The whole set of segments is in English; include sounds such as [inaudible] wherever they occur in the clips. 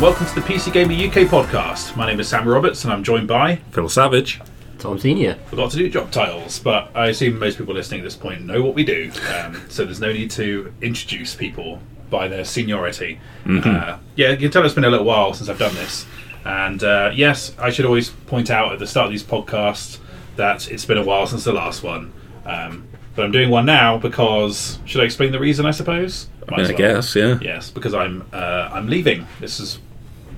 Hello, welcome to the PC Gamer UK podcast. My name is Sam Roberts and I'm joined by. Phil Savage. Tom Senior. Forgot to do job titles, but I assume most people listening at this point know what we do, um, so there's no need to introduce people by their seniority. Uh, yeah, you can tell it's been a little while since I've done this. And uh, yes, I should always point out at the start of these podcasts that it's been a while since the last one. Um, but I'm doing one now because should I explain the reason? I suppose. Might I as well. guess, yeah. Yes, because I'm uh, I'm leaving. This is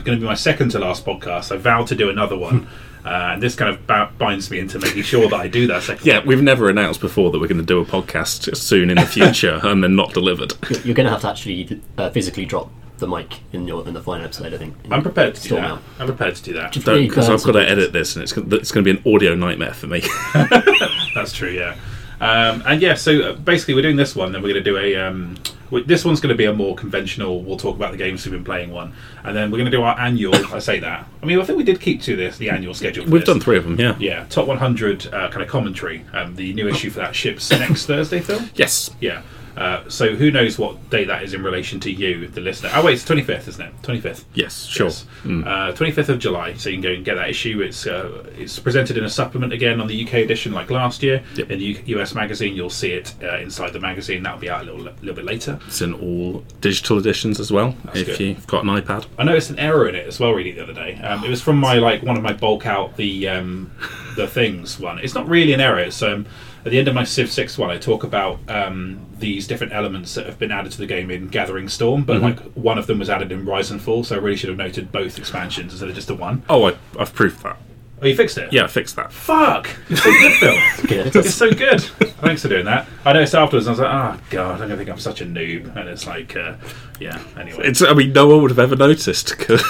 going to be my second to last podcast. I vowed to do another one, uh, and this kind of ba- binds me into making sure that I do that second. Yeah, we've never announced before that we're going to do a podcast soon in the future [laughs] and then not delivered. You're going to have to actually uh, physically drop the mic in your in the final episode. I think. I'm prepared to do Still that. now. I'm prepared to do that. Just really because I've got to edit this and it's, it's going to be an audio nightmare for me. [laughs] That's true. Yeah. Um, and yeah, so uh, basically, we're doing this one. Then we're going to do a. Um, w- this one's going to be a more conventional. We'll talk about the games we've been playing one, and then we're going to do our annual. I say that. I mean, I think we did keep to this the annual schedule. We've this. done three of them, yeah. Yeah, top 100 uh, kind of commentary. Um, the new issue for that ships next Thursday, Phil. Yes. Yeah. Uh, so who knows what date that is in relation to you, the listener? Oh wait, it's twenty fifth, isn't it? Twenty fifth. Yes, sure. Mm. Uh, Twenty fifth of July. So you can go and get that issue. It's uh, it's presented in a supplement again on the UK edition, like last year. Yep. In the U- US magazine, you'll see it uh, inside the magazine. That'll be out a little little bit later. It's in all digital editions as well, if good. you've got an iPad. I noticed an error in it as well. Reading the other day, um, it was from my like one of my bulk out the um, the things one. It's not really an error. It's um, at the end of my Civ Six one. I talk about um, these different elements that have been added to the game in Gathering Storm, but like one of them was added in Rise and Fall. So I really should have noted both expansions instead of just the one. Oh, I, I've proved that. Oh, you fixed it? Yeah, I fixed that. Fuck! You're so good, [laughs] Phil. Good. It's so good. Thanks for doing that. I noticed afterwards. I was like, oh god, I'm gonna think I'm such a noob, and it's like, uh, yeah. Anyway, It's. I mean, no one would have ever noticed. 'cause-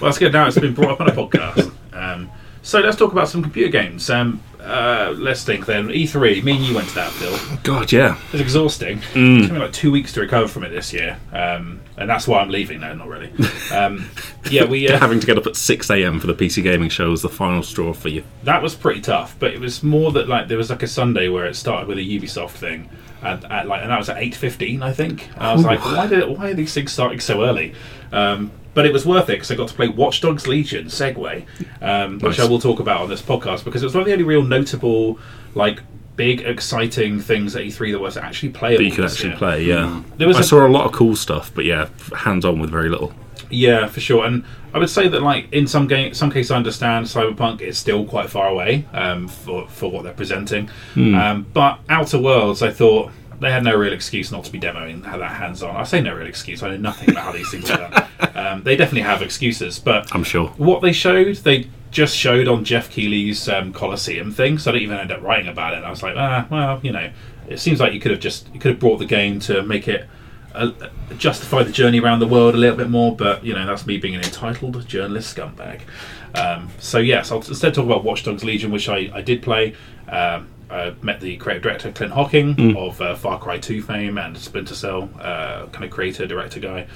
Well, that's good. Now it's been brought up on a podcast. Um, so let's talk about some computer games. Um, uh, let's think then. E3. Me and you went to that, Phil. God, yeah. It was exhausting. It took me like two weeks to recover from it this year, um, and that's why I'm leaving. now. not really. Um, [laughs] yeah, we. Uh, Having to get up at 6 a.m. for the PC gaming show was the final straw for you. that was pretty tough, but it was more that like there was like a Sunday where it started with a Ubisoft thing, and at, like and that was at eight fifteen, I think. And I was like, why did why are these things starting so early? Um, but it was worth it because I got to play Watch Dogs Legion Segway, um, which I will talk about on this podcast because it was one of the only real notable like big exciting things at E3 that was actually playable. That you could actually year. play, yeah. There was I a- saw a lot of cool stuff, but yeah, hands on with very little. Yeah, for sure. And I would say that, like in some game, some cases, I understand Cyberpunk is still quite far away um, for for what they're presenting. Um, but Outer Worlds, I thought they had no real excuse not to be demoing that hands on. I say no real excuse. I know nothing about how these things are done. [laughs] Um, they definitely have excuses, but I'm sure. what they showed, they just showed on Geoff Keighley's um, Coliseum thing, so I didn't even end up writing about it. And I was like, ah, well, you know, it seems like you could have just you could have brought the game to make it uh, justify the journey around the world a little bit more, but you know, that's me being an entitled journalist scumbag. Um, so yes, I'll instead talk about Watch Dogs Legion, which I, I did play. Um, I met the creative director Clint Hocking of uh, Far Cry 2 fame and Splinter Cell, uh, kind of creator director guy.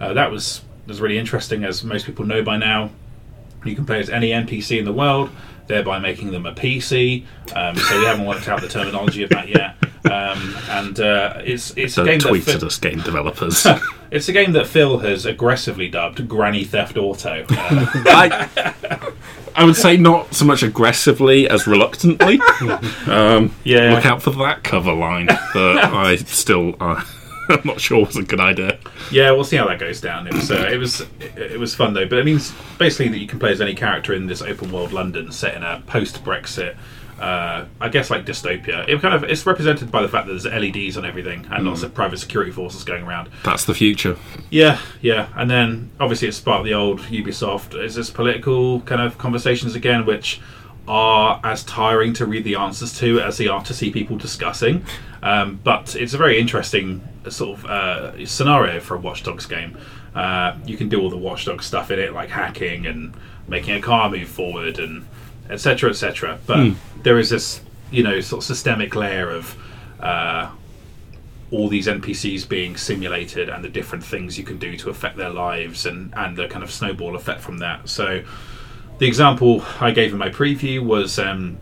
Uh, that was was really interesting, as most people know by now. You can play as any NPC in the world, thereby making them a PC. Um, so we haven't worked out the terminology of that yet. Um, and uh, it's it's So a game that Phil- at us, game developers. [laughs] it's a game that Phil has aggressively dubbed Granny Theft Auto. Uh, [laughs] I, I would say not so much aggressively as reluctantly. [laughs] Um, Yeah. Look out for that cover line that I still uh, I'm not sure was a good idea. yeah, we'll see how that goes down. It was uh, it was it, it was fun though. But it means basically that you can play as any character in this open world London set in a post Brexit. Uh, I guess like dystopia. It kind of it's represented by the fact that there's LEDs on everything and lots of private security forces going around. That's the future. Yeah, yeah, and then obviously it's part of the old Ubisoft. Is this political kind of conversations again, which are as tiring to read the answers to as they are to see people discussing. Um, but it's a very interesting sort of uh, scenario for a Watch Dogs game. Uh, you can do all the Watch Dogs stuff in it, like hacking and making a car move forward and etc. etc. But there is this, you know, sort of systemic layer of. Uh, all these NPCs being simulated and the different things you can do to affect their lives and, and the kind of snowball effect from that. So, the example I gave in my preview was um,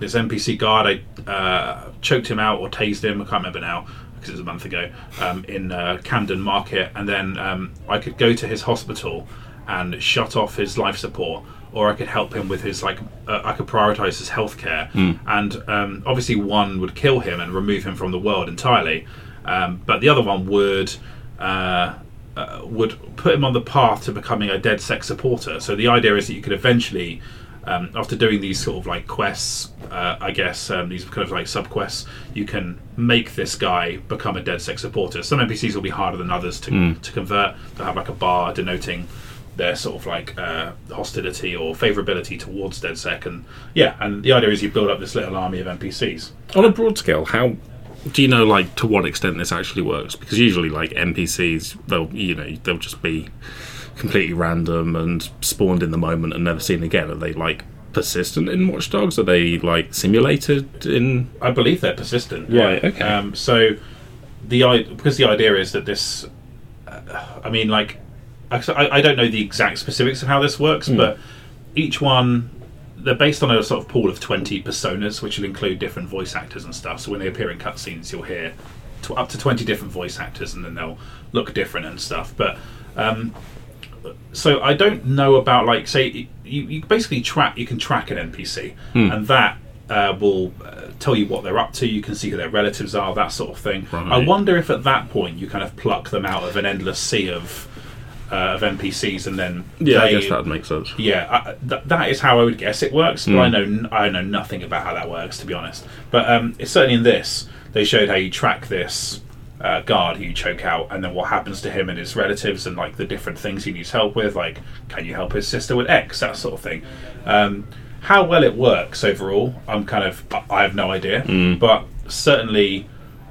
this NPC guard. I uh, choked him out or tased him. I can't remember now. because it was a month ago um, in uh, Camden Market, and then um, I could go to his hospital and shut off his life support, or I could help him with his like uh, I could prioritize his healthcare, and um, obviously one would kill him and remove him from the world entirely, um, but the other one would. Uh, uh, would put him on the path to becoming a DedSec supporter. So the idea is that you could eventually, um, after doing these sort of like quests, uh, I guess um, these kind of like sub quests, you can make this guy become a DedSec supporter. Some NPCs will be harder than others to, to convert. They'll have like a bar denoting their sort of like uh, hostility or favorability towards DedSec, and yeah, and the idea is you build up this little army of NPCs. On a broad scale, how do you know like to what extent this actually works? Because usually, like NPCs, they'll you know they'll just be completely random and spawned in the moment and never seen again. Are they like persistent in Watch Dogs? Are they like simulated in? I believe they're persistent. Right, yeah. okay. Um, so the i because the idea is that this, uh, I mean, like, I, I don't know the exact specifics of how this works, Hmm. but each one they're based on a sort of pool of twenty personas, which will include different voice actors and stuff. So when they appear in cutscenes, you'll hear tw- up to twenty different voice actors, and then they'll look different and stuff. But um, so I don't know about like say you, you basically track you can track an NPC and that uh, will uh, tell you what they're up to. You can see who their relatives are, that sort of thing. Right. I wonder if at that point you kind of pluck them out of an endless sea of uh, of NPCs and then Yeah, I guess that would make sense. yeah, I, th- that is how I would guess it works, but I Hmm. know n- I know nothing about how that works to be honest. But um, it's certainly in this they showed how you track this uh, guard who you choke out, and then what happens to him and his relatives, and like the different things he needs help with, like can you help his sister with X, that sort of thing. Um, how well it works overall, I'm kind of I- I have no idea, but certainly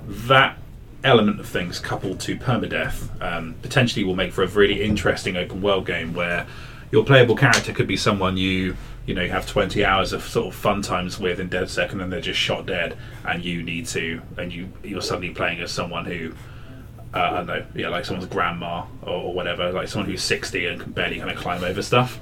that element of things coupled to permadeath um, potentially will make for a really interesting open world game where your playable character could be someone you you know you have 20 hours of sort of fun times with in dead second and they're just shot dead and you need to and you you're suddenly playing as someone who uh, I don't know yeah like someone's grandma or, or whatever like someone who's 60 and can barely kind of climb over stuff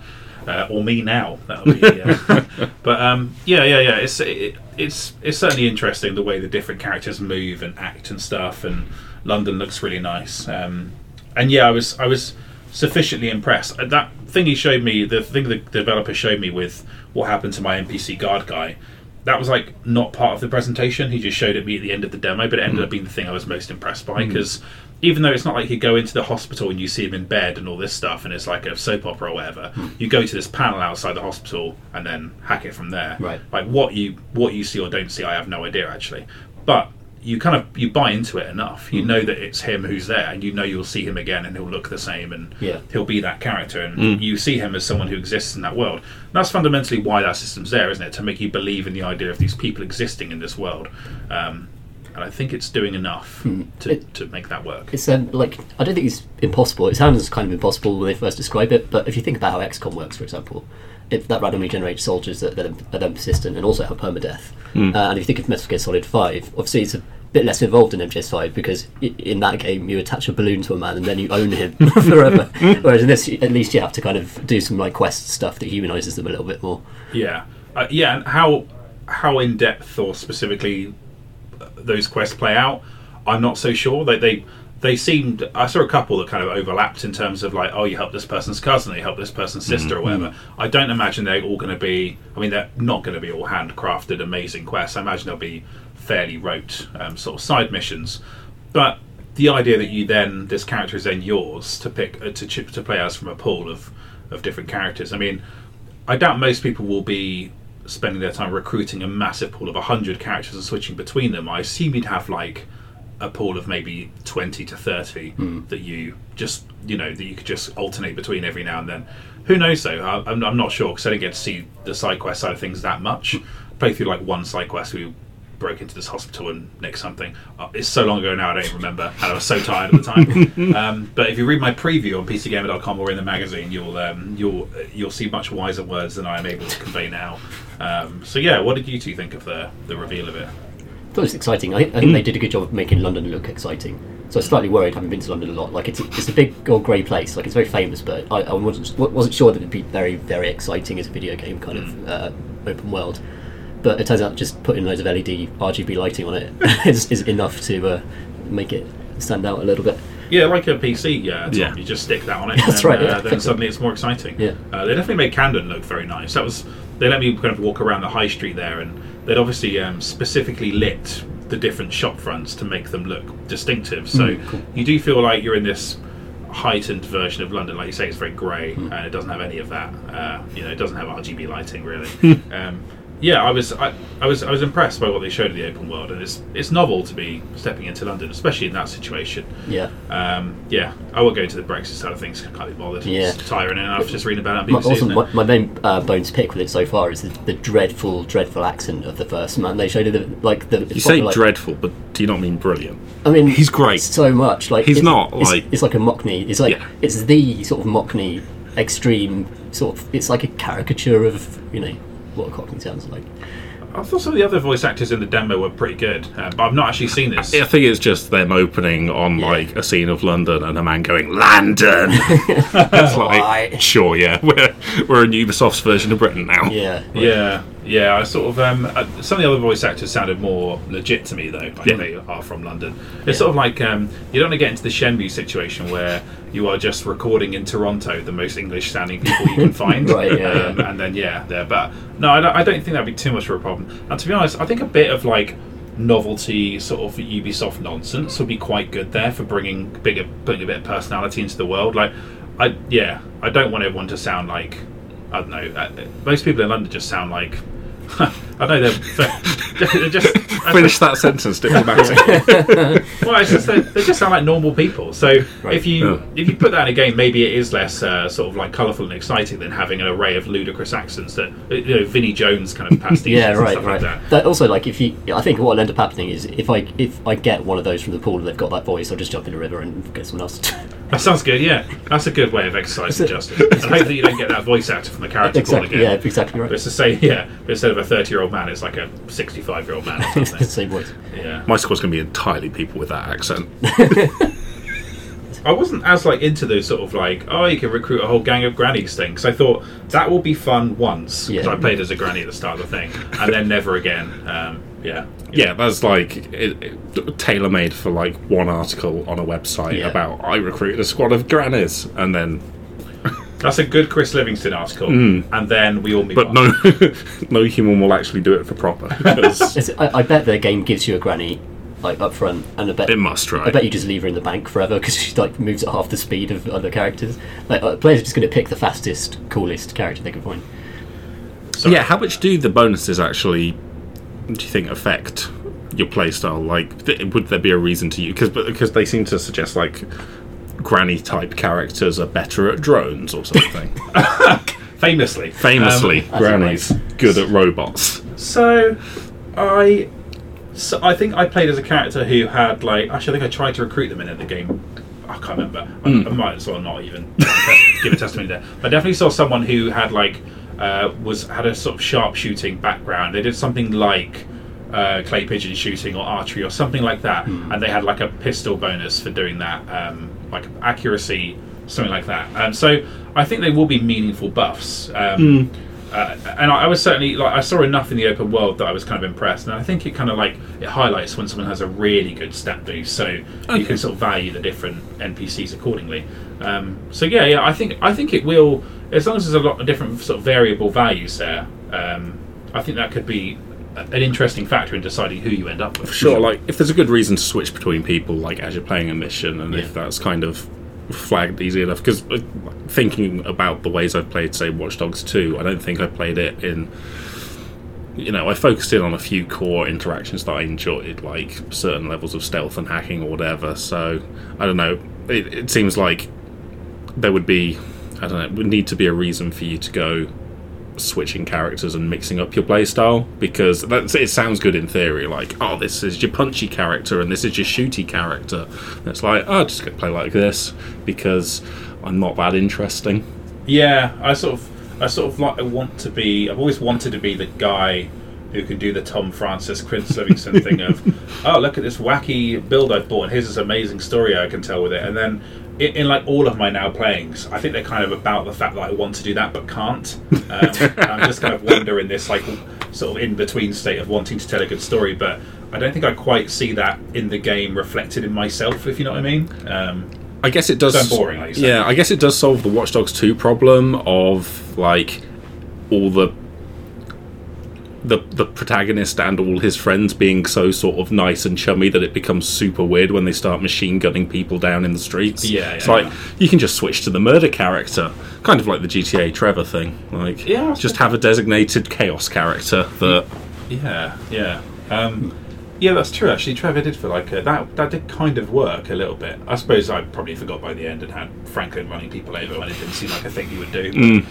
uh, or me now that be yeah. [laughs] but um, yeah yeah yeah it's it, it's it's certainly interesting the way the different characters move and act and stuff and London looks really nice. Um, and yeah I was I was sufficiently impressed. Uh, that thing he showed me the thing the developer showed me with what happened to my NPC guard guy that was like not part of the presentation. He just showed it me at the end of the demo but it ended up being the thing I was most impressed by because even though it's not like you go into the hospital and you see him in bed and all this stuff and it's like a soap opera or whatever hmm. you go to this panel outside the hospital and then hack it from there. Right. like what you what you see or don't see i have no idea actually. But you kind of you buy into it enough. You hmm. know that it's him who's there and you know you'll see him again and he'll look the same and Yeah. he'll be that character and hmm. you see him as someone who exists in that world. That's fundamentally why that system's there isn't it? To make you believe in the idea of these people existing in this world. Um, and i think it's doing enough to, It- to make that work It's um, like I don't think it's impossible. It sounds kind of impossible when they first describe it, but if you think about how XCOM works, for example, if that randomly generates soldiers that, that are, are then persistent and also have permadeath, uh, and if you think of Metal Gear Solid Five, obviously it's a bit less involved in MGS5 because in that game you attach a balloon to a man and then you own him [laughs] forever. [laughs] Whereas in this, at least you have to kind of do some like quest stuff that humanizes them a little bit more. Yeah, uh, yeah, and how how in depth or specifically those quests play out, I'm not so sure. They they they seemed. I saw a couple that kind of overlapped in terms of like, oh, you help this person's cousin, you help this person's sister, or whatever. I don't imagine they're all going to be. I mean, they're not going to be all handcrafted, amazing quests. I imagine they'll be fairly rote um, sort of side missions, but. The idea that you then this character is then yours to pick uh, to ch- to play as from a pool of of different characters. I mean, I doubt most people will be spending their time recruiting a massive pool of 100 characters and switching between them. I assume you'd have like a pool of maybe 20 to 30 that you just, you know, that you could just alternate between every now and then. Who knows though? I, I'm, I'm not sure because I didn't get to see the side quest side of things that much. Played through like one side quest. We broke into this hospital and nicked something. Uh, it's so long ago now, I don't even remember, and I was so tired at the time. [laughs] um, but if you read my preview on PCGamer.com or in the magazine, you'll um, you'll you'll see much wiser words than I am able to convey now. Um, so yeah, what did you two think of the the reveal of it? I thought it was exciting. I, I think they did a good job of making London look exciting. So I was slightly worried, having been to London a lot. Like it's a, it's a big old grey place. Like it's very famous, but I, I wasn't wasn't sure that it'd be very very exciting as a video game kind of uh, open world. But it turns out just putting loads of LED RGB lighting on it [laughs] is, is enough to uh, make it stand out a little bit. Yeah, like a PC. Yeah, Tom, Yeah. You just stick that on it. [laughs] That's and, right, Uh, yeah. then suddenly it's more exciting. Yeah. Uh, they definitely made Camden look very nice. That was they let me kind of walk around the high street there, and they'd obviously um, specifically lit the different shop fronts to make them look distinctive. So you do feel like you're in this heightened version of London. Like you say, it's very grey and it doesn't have any of that. Uh, you know, it doesn't have RGB lighting really. [laughs] um, yeah, I was I, I was I was impressed by what they showed in the open world, and it's it's novel to be stepping into London, especially in that situation. Yeah. Um, yeah, I won't go into the Brexit side of things. I can't be bothered. Yeah. It's tiring enough just reading about it My, also, my, my main uh, bone to pick with it so far is the, the dreadful, dreadful accent of the first man. They showed it like the. You say like, dreadful, but do you not mean brilliant? I mean, He's great. so much. Like He's it's, not, it's, like- it's like a Mockney. It's like Yeah. it's the sort of Mockney extreme sort of. It's like a caricature of you know what a Cockney sounds like. I thought some of the other voice actors in the demo were pretty good, uh, but I've not actually seen this. I think it's just them opening on Yeah. like a scene of London and a man going London. [laughs] it's Why? like sure, yeah, [laughs] we're we're in Ubisoft's version of Britain now. Yeah. Yeah, yeah. I sort of um, uh, some of the other voice actors sounded more legit to me though. Like Yeah. they are from London. It's sort of like um, you don't want to get into the Shenmue situation where you are just recording in Toronto the most English sounding people you can [laughs] find, Right, yeah, um, yeah. and then yeah, there. But no, I don't, I don't think that'd be too much of a problem. And to be honest, I think a bit of like novelty sort of Ubisoft nonsense would be quite good there for bringing bigger putting a bit of personality into the world. Like, I yeah, I don't want everyone to sound like I don't know. Uh, most people in London just sound like [laughs] I know they're, [laughs] they're just [laughs] Finish that sentence diplomatically. well, it's just they, they just sound like normal people. So Right. if you Yeah. if you put that in a game, maybe it is less uh, sort of like colourful and exciting than having an array of ludicrous accents that you know Vinnie Jones kind of pastiches Yeah, and right, stuff right. like that. That also, like, if you, I think what will end up happening is if I if I get one of those from the pool and they've got that voice, I'll just jump in the river and get someone else. To That sounds good. Yeah, that's a good way of exercising That's justice. And that you don't get that voice actor from the character call exactly, yeah, again. exactly But right. it's the same. [laughs] Yeah, but instead of a thirty-year-old man, it's like a sixty-five-year-old man. [laughs] It's the same voice. yeah. My squad's going to be entirely people with that accent. I wasn't as like into those sort of like oh you can recruit a whole gang of grannies thing because I thought that will be fun once because Yeah. I played as a granny at the start of the thing and then never again. Um, yeah, Yeah, that's like it, it, tailor made for like one article on a website Yeah. about I recruited a squad of grannies, and then [laughs] that's a good Chris Livingston article. And then we all move but on. no, [laughs] no human will actually do it for proper. [laughs] 'cause It's, I, I bet the game gives you a granny like up front, and I bet it must, right? I bet you just leave her in the bank forever because she like moves at half the speed of other characters. Like uh, players are just going to pick the fastest, coolest character they can find. Sorry. Yeah, how much do the bonuses actually, do you think, affect your playstyle? Like, th- would there be a reason to you? Because because they seem to suggest like granny type characters are better at drones or something. [laughs] famously, Famously, Um, grannies good at robots. So, I, so I think I played as a character who had like actually I think I tried to recruit them in the game. I can't remember. I, I might as well not even [laughs] give a testimony there. I definitely saw someone who had like uh, was had a sort of sharpshooting background. They did something like. Uh, clay pigeon shooting or archery or something like that, and they had like a pistol bonus for doing that, um, like accuracy, something like that. Um, so I think they will be meaningful buffs. Um, uh, and I, I was certainly like I saw enough in the open world that I was kind of impressed, and I think it kind of like it highlights when someone has a really good stat boost, so you can sort of value the different NPCs accordingly. Um, so yeah, yeah, I think I think it will as long as there's a lot of different sort of variable values there. Um, I think that could be an interesting factor in deciding who you end up with. For Sure, like if there's a good reason to switch between people, like as you're playing a mission, and Yeah. if that's kind of flagged easy enough. Because thinking about the ways I've played, say, Watch Dogs 2, I don't think I played it in. You know, I focused in on a few core interactions that I enjoyed, like certain levels of stealth and hacking or whatever. So, I don't know. It, it seems like there would be, I don't know, it would need to be a reason for you to go switching characters and mixing up your playstyle because that's it sounds good in theory like oh this is your punchy character and this is your shooty character and it's like oh just gonna play like this because I'm not that interesting Yeah, I sort of, I sort of like, I want to be. I've always wanted to be the guy who can do the Tom Francis, Chris Livingston thing of, [laughs] oh look at this wacky build I've bought, and here's this amazing story I can tell with it, and then. In, in like all of my now playings, I think they're kind of about the fact that I want to do that but can't. Um, [laughs] and I'm just kind of wonder in this like sort of in between state of wanting to tell a good story, but I don't think I quite see that in the game reflected in myself. If you know what I mean. Um, I guess it does. So boring, like yeah, I guess it does solve the Watch Dogs 2 problem of like all the the the protagonist and all his friends being so sort of nice and chummy that it becomes super weird when they start machine gunning people down in the streets. Yeah, it's yeah, like yeah. you can just switch to the murder character, kind of like the GTA Trevor thing. Like, Yeah, just have a designated chaos character that. Yeah, yeah, um, yeah. That's true. Actually, Trevor did feel like uh, that. That did kind of work a little bit. I suppose I probably forgot by the end and had Franklin running people over when it didn't seem like a thing he would do. Mm.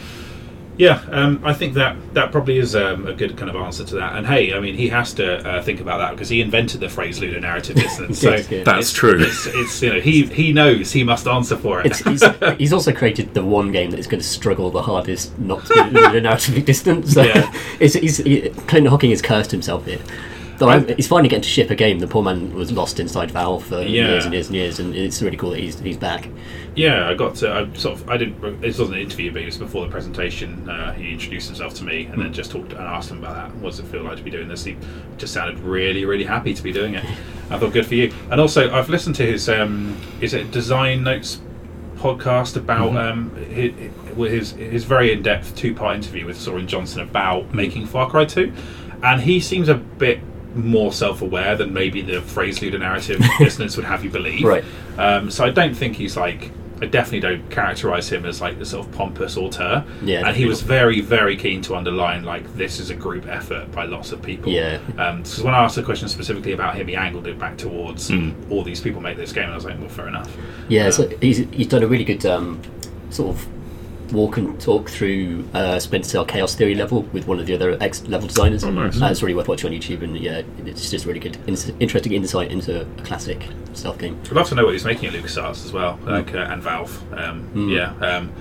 Yeah, um, I think that that probably is um, a good kind of answer to that. And hey, I mean, he has to uh, think about that because he invented the phrase "ludonarrative dissonance." [laughs] so Yes, yeah. That's it's- true. It's, it's you know he he knows he must answer for it. It's, he's, [laughs] he's also created the one game that is going to struggle the hardest not to be [laughs] narratively distant. So Yeah. it's, he's, he, Clinton Hocking has cursed himself here. Though I'm, he's finally getting to ship a game. The poor man was lost inside Valve for Yeah. years and years and years, and it's really cool that he's he's back. Yeah, I got to. I sort of. I didn't. This wasn't an interview, but it was before the presentation. Uh, he introduced himself to me, and then just talked and asked him about that. What does it feel like to be doing this? He just sounded really, really happy to be doing it. I thought, good for you. And also, I've listened to his. Um, is it Design Notes podcast about um, his, his his very in depth two part interview with Soren Johnson about making Far Cry Two, and he seems a bit more self aware than maybe the phrase ludonarrative [laughs] dissonance would have you believe. Right. Um, so I don't think he's like. I definitely don't characterize him as like the sort of pompous auteur. Yeah, and he was very, very keen to underline like this is a group effort by lots of people. Yeah. Because when I asked a question specifically about him, he angled it back towards Hmm. all these people make this game, and I was like, well, fair enough. Yeah, Um, so he's he's done a really good um, sort of walk and talk through uh, Splinter Cell Chaos Theory level with one of the other ex level designers. Oh, nice. Uh, it's really worth watching on YouTube, and yeah, it's just really good, ins- interesting insight into a classic stealth game. I'd love to know what he's making at LucasArts as well, Hmm. like uh, and Valve. Um, Yeah, um,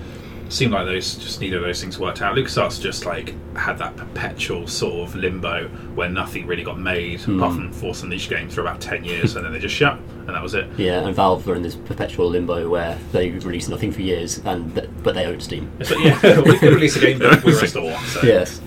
seemed like those just neither of those things worked out. LucasArts just like had that perpetual sort of limbo where nothing really got made Hmm. apart from Force Unleashed games for about ten years, and then they just shut, and that was it. Yeah, and Valve were in this perpetual limbo where they released nothing for years, and th- but they own Steam. So, yeah, [laughs] we could release a game that we're a store. So, Yes,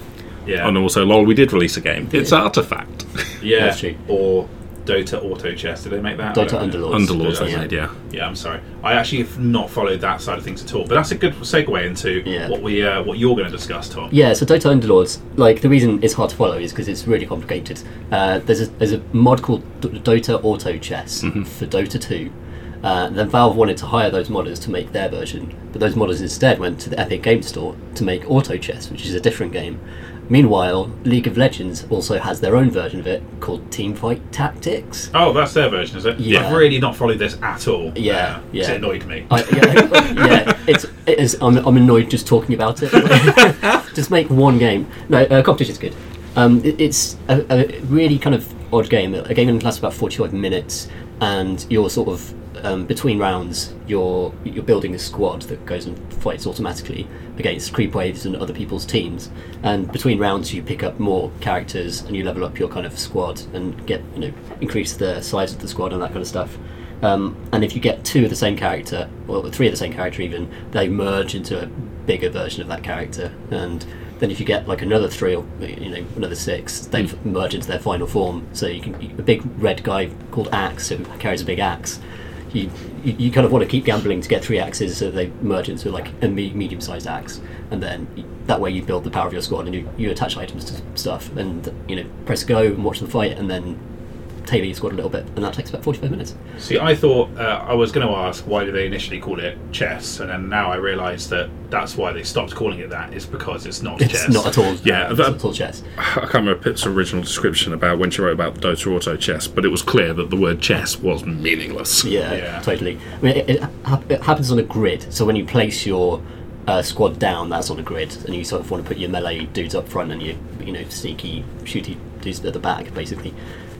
yeah, And also, lol, we did release a game. It's Artifact. yeah, or Dota Auto Chess. Did they make that? Dota don't. Underlords. Underlords they Yeah. made, yeah. Yeah, I'm sorry. I actually have not followed that side of things at all. But that's a good segue into Yeah. what we uh, what you're going to discuss, Tom. Yeah, so Dota Underlords, like the reason it's hard to follow is because it's really complicated. Uh, there's a there's a mod called D- Dota Auto Chess for Dota 2. Uh, then Valve wanted to hire those modders to make their version, but those modders instead went to the Epic Game Store to make Auto Chess, which is a different game. Meanwhile, League of Legends also has their own version of it called Teamfight Tactics. Oh, that's their version, is it? Yeah. I've really not followed this at all. Yeah, uh, yeah. It annoyed me. I, yeah, yeah, [laughs] it's it is. I'm, I'm annoyed just talking about it. [laughs] just make one game. No, uh, competition's good. Um, it, it's a, a really kind of odd game. A game that lasts about 45 minutes, and you're sort of um, between rounds. You're you're building a squad that goes and fights automatically against creep waves and other people's teams. And between rounds, you pick up more characters and you level up your kind of squad and get you know increase the size of the squad and that kind of stuff. Um, and if you get two of the same character, or three of the same character even, they merge into a bigger version of that character. And then if you get like another three or you know another six, they merge into their final form. So you can a big red guy called Axe who carries a big axe. You, you, kind of want to keep gambling to get three axes so they merge into like a me- medium-sized axe, and then that way you build the power of your squad and you, you attach items to stuff and you know press go and watch them fight and then tailor your squad a little bit, and that takes about forty-five minutes. See, I thought uh, I was going to ask why did they initially call it chess, and then now I realise that that's why they stopped calling it that. Is because it's not It's chess. not at all. Yeah, it's that- not at all chess. I can't remember Pip's original description about when she wrote about Dota Auto Chess, but it was clear that the word chess was meaningless. Yeah, Yeah. totally. I mean, it, it, hap- it happens on a grid. So when you place your uh, squad down, that's on a grid, and you sort of want to put your melee dudes up front and your you know sneaky shooty dudes at the back, basically.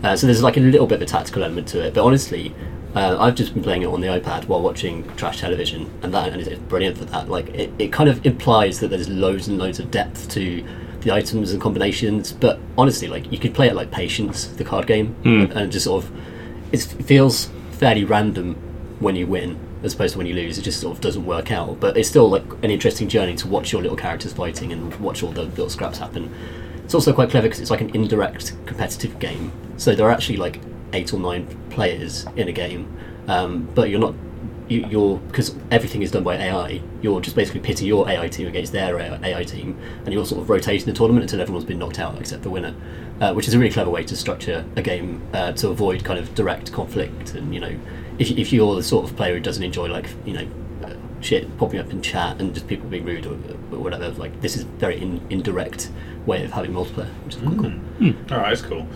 Uh, so there's like a little bit of a tactical element to it, but honestly. Uh, I've just been playing it on the iPad while watching trash television, and that and it's brilliant for that. Like, it, it kind of implies that there's loads and loads of depth to the items and combinations, but honestly, like you could play it like Patience, the card game, and, and just sort of it feels fairly random when you win as opposed to when you lose it just sort of doesn't work out but it's still like an interesting journey to watch your little characters fighting and watch all the little scraps happen It's also quite clever because it's like an indirect competitive game. So there are actually like eight or nine players in a game, um, but you're not. You, you're because everything is done by AI. You're just basically pitting your AI team against their AI team, and you're sort of rotating the tournament until everyone's been knocked out except the winner, uh, which is a really clever way to structure a game uh, to avoid kind of direct conflict. And you know, if, if you're the sort of player who doesn't enjoy like you know uh, shit popping up in chat and just people being rude or, or whatever, like this is very in, indirect way of having multiplayer, which is quite cool. All right, that's cool.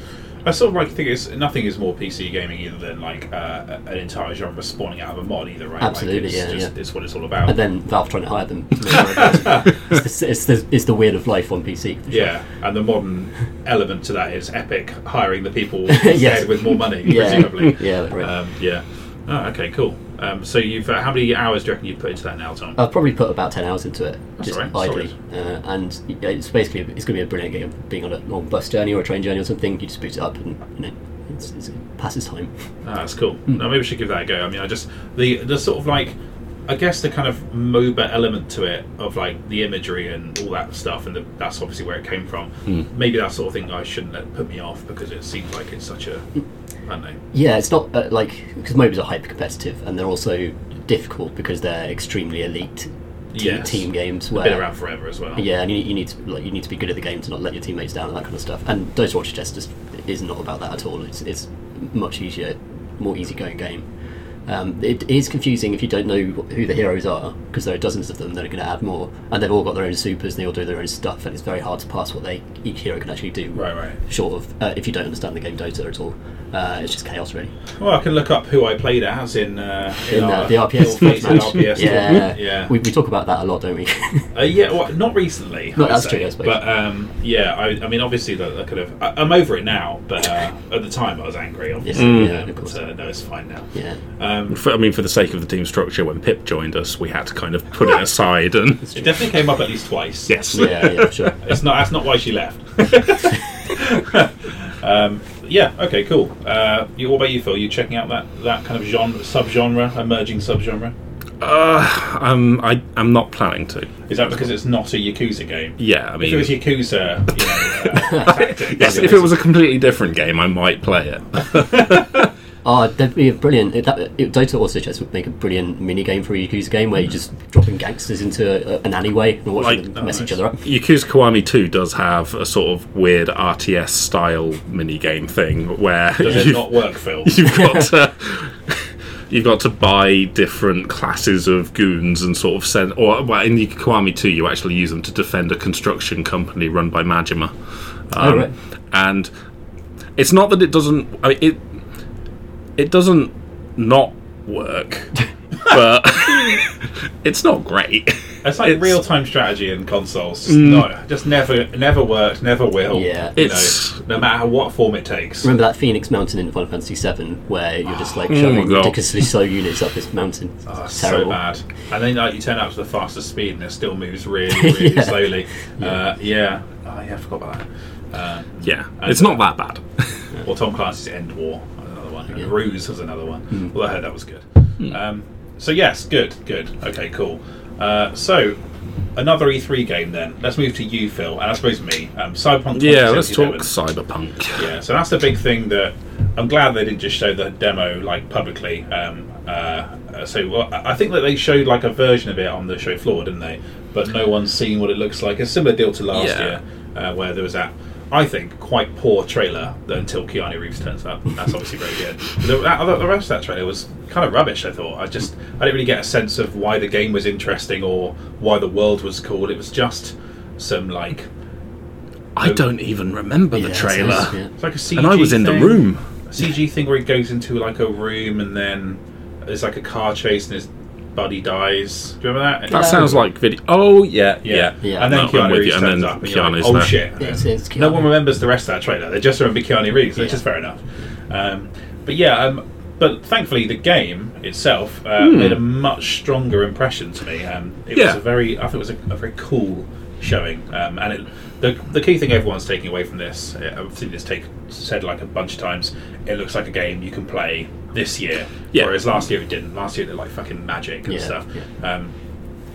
I sort of like think it's nothing is more PC gaming either than like uh, an entire genre spawning out of a mod either, right? Absolutely, like it's yeah, just, yeah. It's what it's all about. And then Valve trying to hire them. [laughs] it's, the, it's, the, it's the weird of life on PC. Sure. yeah, and the modern [laughs] element to that is Epic hiring the people [laughs] Yes. with more money, Yeah. presumably. Yeah, right. Um, yeah. Oh, okay, cool. Um, so you've uh, how many hours do you reckon you've put into that now, Tom? I've probably put about ten hours into it, That's just right, idly. Uh, and it's basically it's going to be a brilliant game. Being on a long bus journey or a train journey or something, you just boot it up and you know it's, it's, it passes time. Ah, that's cool. [laughs] Hmm. No, maybe we should give that a go. I mean, I just the the sort of like, I guess the kind of MOBA element to it of like the imagery and all that stuff, and the, that's obviously where it came from. Hmm. Maybe that sort of thing I shouldn't let put me off because it seems like it's such a, Don't know. Yeah, it's not uh, like because MOBAs are hyper competitive and they're also difficult because they're extremely elite te- Yes. team games. Where Been around forever as well. Yeah, and you, you need to like you need to be good at the game to not let your teammates down and that kind of stuff. And Dota Auto Chess just is not about that at all. It's it's much easier, more easygoing game. Um, it is confusing if you don't know who the heroes are because there are dozens of them that are going to add more, and they've all got their own supers and they all do their own stuff, and it's very hard to pass what they each hero can actually do. Right, right. Short of uh, if you don't understand the game Dota at all, uh, it's just chaos really. Well, I can look up who I played as in uh, In our uh, the RPS. RPS [laughs] yeah, yeah. We, we talk about that a lot, don't we? [laughs] Uh, yeah, well, not recently. No, I'd that's say. true, I suppose. But um, yeah, I, I mean, obviously, the, the kind of I, I'm over it now. But uh, at the time, I was angry. Obviously, Yeah, yeah, of course. but, uh, no, it's fine now. yeah. Um, For, I mean, for the sake of the team structure, when Pip joined us, we had to kind of put it [laughs] aside and. it definitely came up at least twice. Yes. Yeah, yeah, sure. it's not. That's not why she left. um, yeah. Okay. Cool. Uh, you, what about you, Phil? You checking out that that kind of genre, subgenre, emerging subgenre? Uh, um, I, I'm not planning to. Is that because it's not a Yakuza game? Yeah, I mean, If it was. Yakuza, you know, [laughs] uh, tactics, Yes, if it was a completely different game, I might play it. [laughs] Oh, that'd be a brilliant. It, that, it, Dota also just would make a brilliant mini game for a Yakuza game where you're just dropping gangsters into a, an alleyway and watching Like- them oh, mess nice. each other up. Yakuza Kiwami 2 does have a sort of weird RTS style mini game thing where Does it you've, not work, Phil? [laughs] you've got to [laughs] you've got to buy different classes of goons and sort of send or well in Yakuza Kiwami 2 you actually use them to defend a construction company run by Majima. Oh, Um, right. And it's not that it doesn't I mean, it it doesn't not work. [laughs] but [laughs] it's not great. It's like It's- real time strategy in consoles. Just, not, just never, never worked, never will. Yeah. you It's- know, no matter what form it takes. Remember that Phoenix Mountain in Final Fantasy VII where you're just like Oh my shoving God. ridiculously slow [laughs] units up this mountain? It's Oh, it's so terrible. bad. And then like you turn up to the fastest speed and it still moves really, really Yeah. slowly. Uh, yeah. Oh yeah, I forgot about that. Uh, Yeah, And- it's not that bad. or Tom Clancy's EndWar, another one. And. Ruse was another one. Well, I heard that was good. Um, so yes, good, good. Okay, cool. Uh, so another E3 game then. Let's move to you, Phil, and I suppose me. Um, Cyberpunk. Yeah, let's talk cyberpunk. Yeah, so that's the big thing that I'm glad they didn't just show the demo like publicly. Um, uh, so well, I I think that they showed like a version of it on the show floor, didn't they? But no one's seen what it looks like. A similar deal to last Yeah. year, uh, where there was that. I think quite poor trailer until Keanu Reeves turns up. That's obviously very good. The, that, the rest of that trailer was kind of rubbish. I thought. I just I didn't really get a sense of why the game was interesting or why the world was cool. It was just some like I don't even remember the it's- trailer. it's- yeah. it's like a CG And I was in the room. a CG thing where he goes into like a room and then there's like a car chase and his buddy dies. Do you remember that? That Yeah. sounds like video. Oh yeah, yeah, Yeah. And then No, I'm Keanu with Reeves you, and turns then up and you're like, Keanu's oh there. shit. It's- it's no Keanu. one remembers the rest of that trailer. They just remember Keanu Reeves, which Yeah. is fair enough. Um, but yeah, um, but thankfully the game itself uh, Hmm. made a much stronger impression to me. Um, it was a very, I think, it was a, a very cool showing, um, and it, the the key thing everyone's taking away from this, uh, I've seen this take said like a bunch of times. It looks like a game you can play this year, Yeah. whereas last year it didn't. Last year it looked like fucking magic and Yeah, stuff. yeah. Um,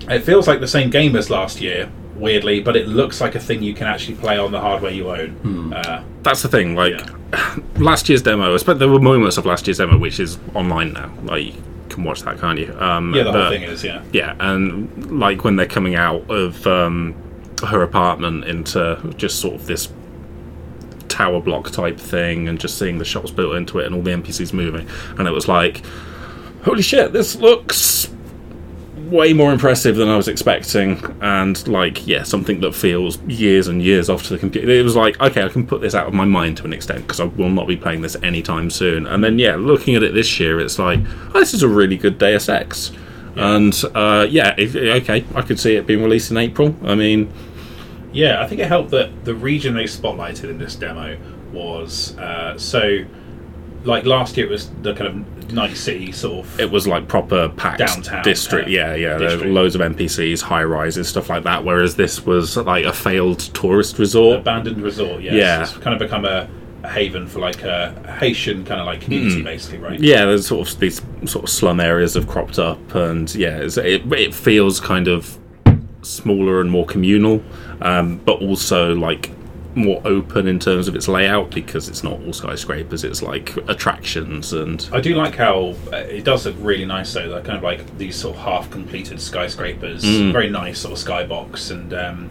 it feels like the same game as last year, weirdly, but it looks like a thing you can actually play on the hardware you own. Uh, That's the thing. Like [sighs] last year's demo, I suppose there were moments of last year's demo which is online now. Like you can watch that, can't you? Um, yeah, the whole thing is yeah. Yeah, and like when they're coming out of um, her apartment into just sort of this tower block type thing, and just seeing the shops built into it and all the NPCs moving, and it was like, holy shit, this looks way more impressive than I was expecting, and like, yeah, something that feels years and years off to the computer. It was like, okay, I can put this out of my mind to an extent because I will not be playing this anytime soon. And then, yeah, looking at it this year, it's like, oh, this is a really good Deus Ex. And uh, yeah, if, okay, I could see it being released in April. I mean, Yeah, I think it helped that the region they spotlighted in this demo was uh, so. Like last year, it was the kind of night city sort of. it was like proper packed Downtown, district. uh, yeah, yeah. District. loads of NPCs, high rises, stuff like that. Whereas this was like a failed tourist resort. abandoned resort. Yes. Yeah. it's kind of become a, a haven for like a, Haitian kind of like community, basically, right? Yeah, there's sort of these sort of slum areas have cropped up, and yeah, it's, it it feels kind of smaller and more communal, um, but also like more open in terms of its layout because it's not all skyscrapers. It's like attractions and I do like how uh, it does look really nice though. They're kind of like these sort of half-completed skyscrapers, Hmm. very nice sort of skybox, and um, And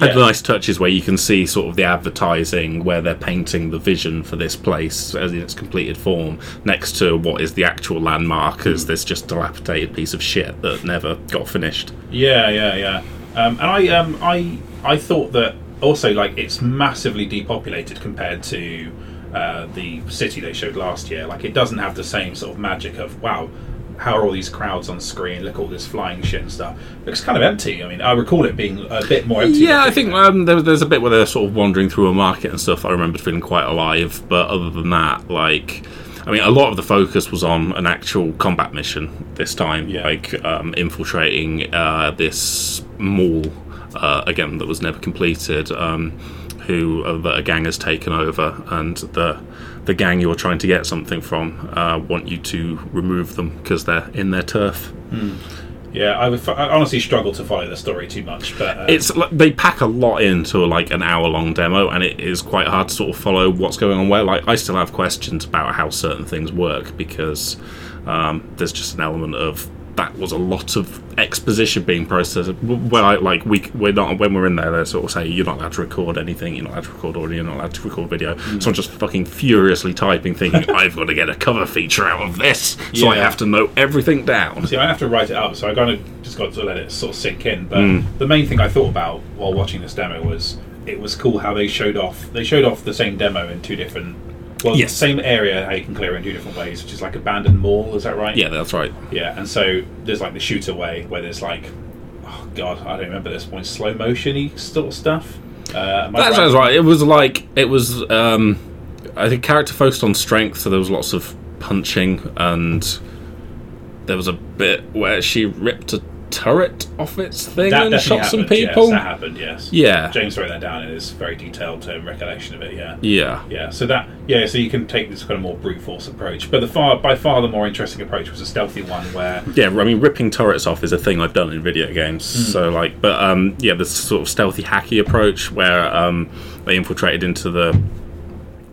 yeah. the nice touches where you can see sort of the advertising where they're painting the vision for this place as in its completed form next to what is the actual landmark as this just dilapidated piece of shit that never got finished. Yeah, yeah, yeah. Um, and I, um, I, I thought that also like it's massively depopulated compared to uh, the city they showed last year. Like it doesn't have the same sort of magic of wow, how are all these crowds on screen? Look at all this flying shit and stuff. looks kind of empty. I mean, I recall it being a bit more empty. Yeah, I think um, there, there's a bit where they're sort of wandering through a market and stuff. I remember feeling quite alive, but other than that, like, I mean, a lot of the focus was on an actual combat mission this time, Yeah. like um, infiltrating uh, this mall uh, again that was never completed. Um, who uh, that a gang has taken over, and the the gang you're trying to get something from uh, want you to remove them because they're in their turf. yeah. I, would, f- I honestly struggle to follow the story too much, but uh, it's like they pack a lot into like an hour long demo and it is quite hard to sort of follow what's going on where like i still have questions about how certain things work because um, there's just an element of that was a lot of exposition being processed when i like we we're not when we're in there they sort of say you're not allowed to record anything you're not allowed to record audio you're not allowed to record video so i'm just fucking furiously typing thinking [laughs] i've got to get a cover feature out of this so i have to note everything down See, I have to write it up, so I kind of just got to let it sort of sink in. But Hmm. the main thing I thought about while watching this demo was it was cool how they showed off. They showed off the same demo in two different, well, Yes. same area how you can clear in two different ways, which is like abandoned mall. Is that right? yeah that's right Yeah, and so there's like the shooter way where there's like, oh god, I don't remember this point, slow motiony sort of stuff. Uh, That sounds right. It was like it was. Um, I think character focused on strength, so there was lots of punching, and there was a bit where she ripped a turret off its thing That and shot some people. Yes, that happened. Yes. Yeah. James wrote that down in his very detailed um, recollection of it. Yeah. yeah, Yeah, so that yeah, so you can take this kind of more brute force approach, but the far by far the more interesting approach was a stealthy one where yeah. I mean, ripping turrets off is a thing I've done in video games. Hmm. So like, but um, yeah, this sort of stealthy hacky approach where um, they infiltrated into the.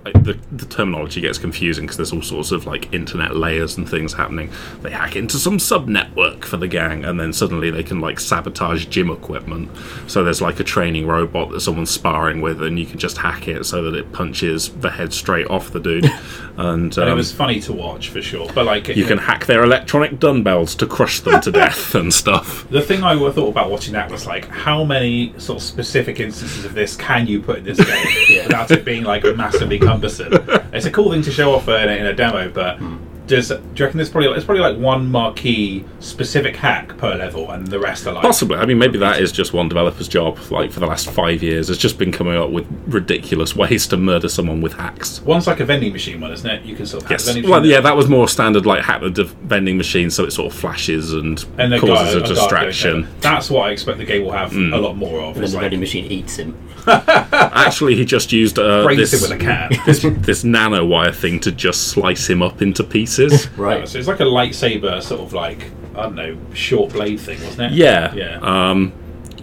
Like, The, the terminology gets confusing because there's all sorts of like internet layers and things happening. They hack into some sub network for the gang, and then suddenly they can like sabotage gym equipment. So there's like a training robot that someone's sparring with, and you can just hack it so that it punches the head straight off the dude. [laughs] and and it um, was funny to watch for sure. But like you can hack their electronic dumbbells to crush them to death [laughs] and stuff. the thing I thought about watching that was like how many sort of specific instances of this can you put in this game [laughs] without it being like massively cumbersome? [laughs] It's a cool thing to show off uh, in a, in a demo, but. Hmm. Does, do you reckon there's probably it's probably like one marquee specific hack per level, and the rest are like Possibly. I mean, maybe that is just one developer's job. Like for the last five years, has just been coming up with ridiculous ways to murder someone with hacks. one's like a vending machine one, isn't it? You can sort of hack Yes. the vending Well, machine. yeah, that was more standard. Like hack the div- vending machine so it sort of flashes and, and causes guy, a guard distraction. That's what I expect the game will have a lot more of. And then the like vending machine eats him. [laughs] Actually, he just used uh, breaks this it with a can. [laughs] this, this nanowire thing to just slice him up into pieces. [laughs] Right. so it's like a lightsaber, sort of like I don't know, short blade thing, wasn't it? Yeah. Yeah. Um,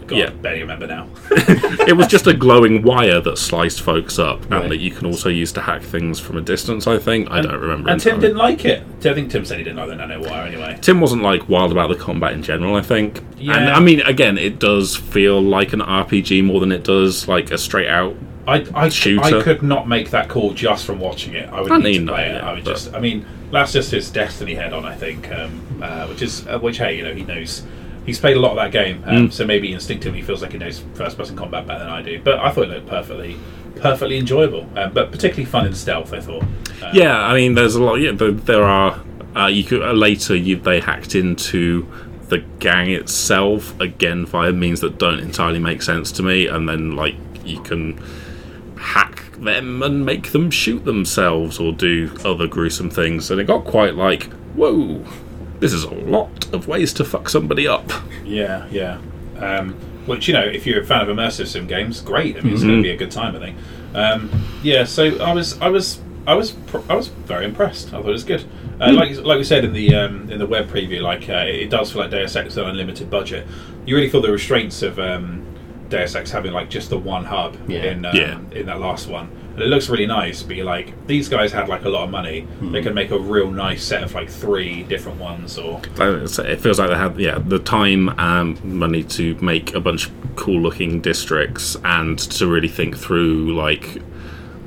God, Yeah. I barely remember now. [laughs] it was just a glowing wire that sliced folks up, and Right. that you can also use to hack things from a distance. I think I don't remember. And Tim entirely. didn't like it. I think Tim said he didn't like the nanowire anyway. Tim wasn't like wild about the combat in general. I think, Yeah. and I mean, again, it does feel like an RPG more than it does like a straight out. I, I, Shooter. I could not make that call just from watching it. I would I need mean, to play no, it. yeah, I would just. I mean, that's just his Destiny head on. I think, um, uh, which is uh, which. Hey, you know, he knows. He's played a lot of that game, um, Mm. so maybe instinctively feels like he knows first-person combat better than I do. But I thought it looked perfectly, perfectly enjoyable, um, but particularly fun in stealth. I thought. Um, Yeah, I mean, there's a lot. Yeah, there, there are. Uh, you could uh, later you they hacked into the gang itself again via means that don't entirely make sense to me, and then like you can hack them and make them shoot themselves or do other gruesome things, and it got quite like whoa. This is a lot of ways to fuck somebody up. Yeah, yeah. Um, which you know, if you're a fan of immersive sim games, great. I mean, it's going to be a good time. I think. Um, yeah. So I was, I was, I was, pr- I was very impressed. I thought it was good. Uh, Like, like we said in the um, in the web preview, like uh, it does feel like Deus Ex an unlimited budget. You really feel the restraints of um, Deus Ex having like just the one hub Yeah. in um, Yeah. in that last one. And it looks really nice, but you're like, these guys had like a lot of money. They could make a real nice set of like three different ones, or It feels like they had yeah the time and money to make a bunch of cool looking districts and to really think through like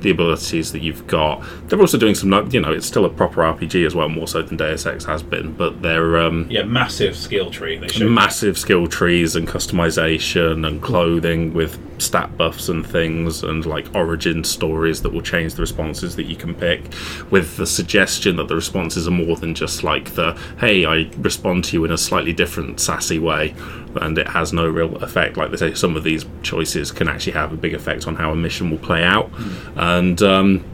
the abilities that you've got. They're also doing some you know it's still a proper RPG as well more so than Deus Ex has been, but they're um, yeah, massive skill tree. They massive skill trees and customization and clothing with stat buffs and things and like origin stories that will change the responses that you can pick with the suggestion that the responses are more than just like the hey i respond to you in a slightly different sassy way and it has no real effect like they say some of these choices can actually have a big effect on how a mission will play out and um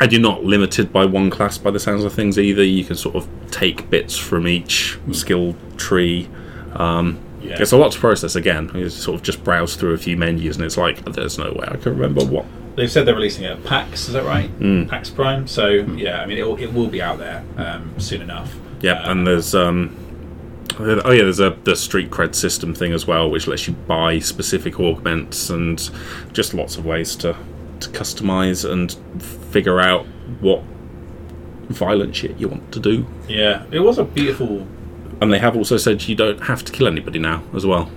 and you're not limited by one class by the sounds of things either. You can sort of take bits from each skill tree. Um, Yeah. It's a lot to process again. You sort of just browse through a few menus and it's like, there's no way I can remember what. They've said they're releasing it at PAX, is that right? Mm. PAX Prime. So yeah, I mean, it will, it will be out there um, soon enough. Yeah, Um, and there's. Um, Oh yeah, there's a the street cred system thing as well, which lets you buy specific augments and just lots of ways to to customize and figure out what violent shit you want to do. yeah, it was a beautiful. And they have also said you don't have to kill anybody now as well.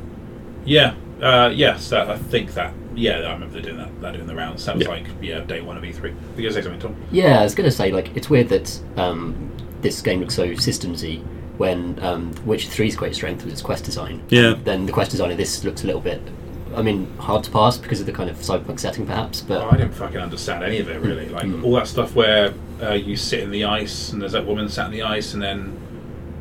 Yeah, uh, yes, that, I think that. Yeah, I remember they doing that. That doing the rounds. That was Yeah. like yeah, day one of E3. Were you gonna say something, Tom? Yeah, I was going to say, like, it's weird that um, this game looks so systemsy when um, Witcher 3's great strength was its quest design. Yeah. Then the quest design of this looks a little bit, I mean, hard to pass because of the kind of cyberpunk setting, perhaps. But Oh, I didn't fucking understand any of it really. Like Hmm. all that stuff where uh, you sit in the ice and there's that woman sat in the ice and then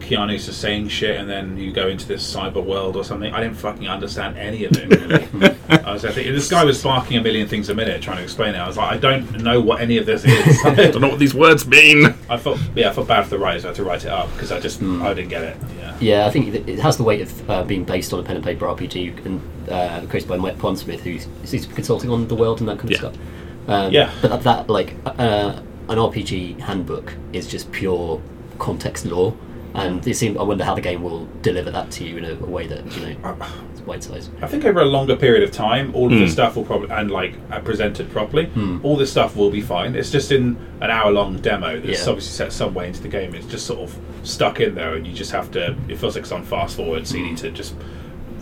Keanu's just saying shit and then you go into this cyber world or something. I didn't fucking understand any of it really. [laughs] I was I think this guy was barking a million things a minute trying to explain it. I was like, I don't know what any of this is. [laughs] I don't know what these words mean. I felt yeah, I felt bad for the writers. I had to write it up because I just Hmm. I didn't get it. Yeah. yeah, I think it it has the weight of uh, being based on a pen and paper RPG and uh, created by Mike Pondsmith, who seems to be consulting on the world and that kind of Yeah. stuff. Um, Yeah. But that, that like, uh, an RPG handbook is just pure context lore. And it seems, I wonder how the game will deliver that to you in a, a way that you know is bite sized. I think over a longer period of time, all of Hmm. this stuff will probably and like uh, presented properly, all this stuff will be fine. It's just in an hour-long demo that's Yeah. obviously set some way into the game. It's just sort of stuck in there, and you just have to. It feels like it's on fast forward, so you need to just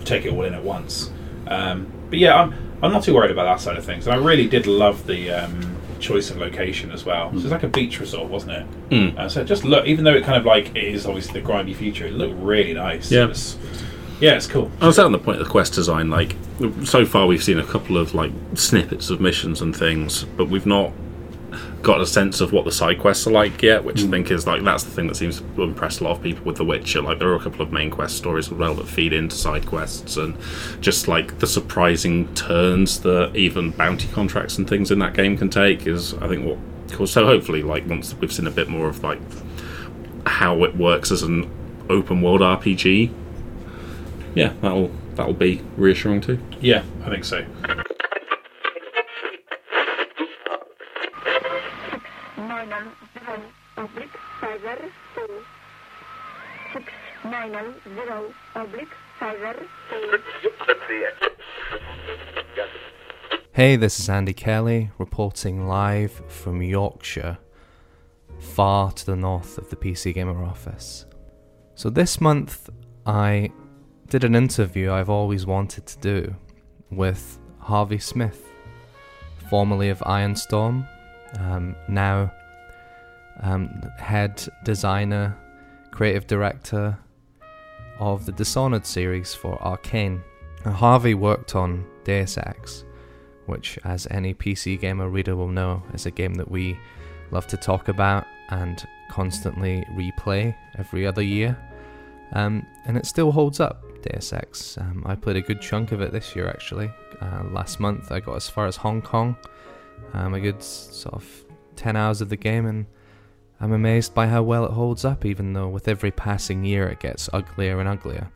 take it all in at once. Um, but yeah, I'm I'm not too worried about that side of things, and I really did love the. Um, choice of location as well so it's like a beach resort wasn't it Mm. uh, so just look even though it kind of like it is obviously the grindy future it looked really nice Yeah. It was- yeah it's cool I was out on the point of the quest design. Like, so far we've seen a couple of like snippets of missions and things, but we've not got a sense of what the side quests are like yet. Which I hmm. think is like that's the thing that seems to impress a lot of people with The Witcher. Like, there are a couple of main quest stories as well that feed into side quests, and just like the surprising turns that even bounty contracts and things in that game can take is, I think, what. Cool. So hopefully, like once we've seen a bit more of like how it works as an open world RPG, yeah, that'll that'll be reassuring too. yeah i think so 0 oblique 58. Hey, this is Andy Kelly reporting live from Yorkshire, far to the north of the PC Gamer office. So, this month I did an interview I've always wanted to do with Harvey Smith, formerly of Ion Storm, um, now um, head designer, creative director, of the Dishonored series for Arkane. Harvey worked on Deus Ex which, as any PC gamer reader will know, is a game that we love to talk about and constantly replay every other year. Um, and it still holds up, Deus Ex. Um, I played a good chunk of it this year, actually. Uh, last month, I got as far as Hong Kong, um, a good sort of 10 hours of the game, and I'm amazed by how well it holds up, even though with every passing year it gets uglier and uglier.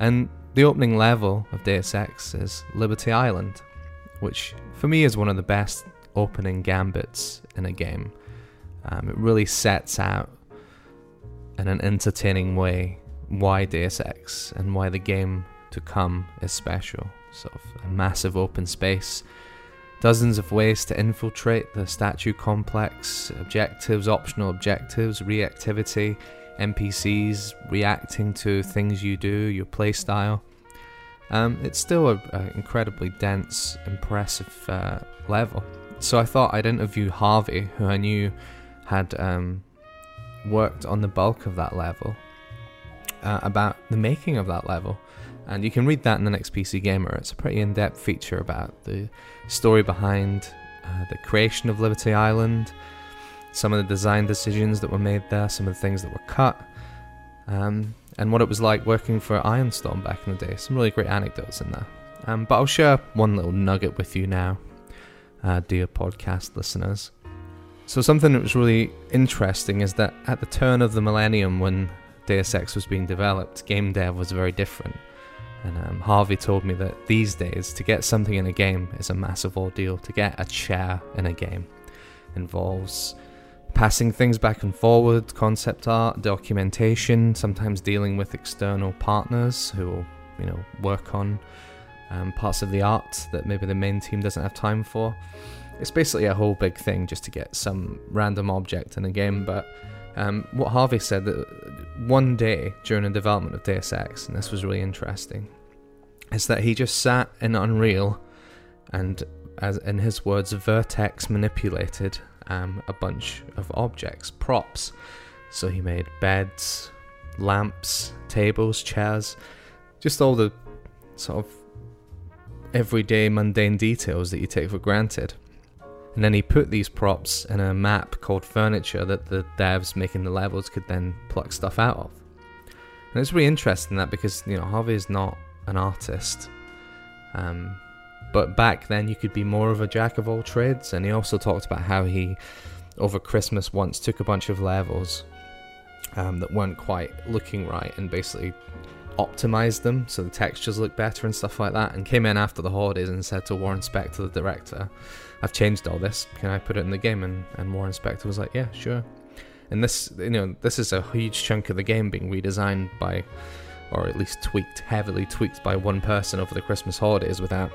And the opening level of Deus Ex is Liberty Island, which for me is one of the best opening gambits in a game. Um, it really sets out in an entertaining way why Deus Ex and why the game to come is special. Sort of a massive open space, dozens of ways to infiltrate the statue complex, objectives, optional objectives, reactivity, NPCs reacting to things you do, your playstyle. Um, it's still an incredibly dense, impressive uh, level. So I thought I'd interview Harvey, who I knew had um, worked on the bulk of that level, uh, about the making of that level. And you can read that in the next PC Gamer. It's a pretty in depth feature about the story behind uh, the creation of Liberty Island, some of the design decisions that were made there, some of the things that were cut. Um, and what it was like working for Ion Storm back in the day. Some really great anecdotes in there. Um, but I'll share one little nugget with you now, uh, dear podcast listeners. So, something that was really interesting is that at the turn of the millennium, when Deus Ex was being developed, game dev was very different. And um, Harvey told me that these days, to get something in a game is a massive ordeal. To get a chair in a game involves passing things back and forward, concept art, documentation, sometimes dealing with external partners who will, you know, work on um, parts of the art that maybe the main team doesn't have time for. It's basically a whole big thing just to get some random object in a game. But um, what Harvey said that one day during the development of Deus Ex, and this was really interesting, is that he just sat in Unreal and, as in his words, vertex manipulated um, a bunch of objects, props. So he made beds, lamps, tables, chairs, just all the sort of everyday mundane details that you take for granted. And then he put these props in a map called furniture that the devs making the levels could then pluck stuff out of. And it's really interesting that because, you know, Harvey is not an artist. Um, but back then, you could be more of a jack of all trades. And he also talked about how he, over Christmas, once took a bunch of levels um, that weren't quite looking right and basically optimized them so the textures look better and stuff like that. And came in after the holidays and said to Warren Spector, the director, I've changed all this. Can I put it in the game? And, and Warren Spector was like, Yeah, sure. And this, you know, this is a huge chunk of the game being redesigned by, or at least tweaked, heavily tweaked by one person over the Christmas holidays without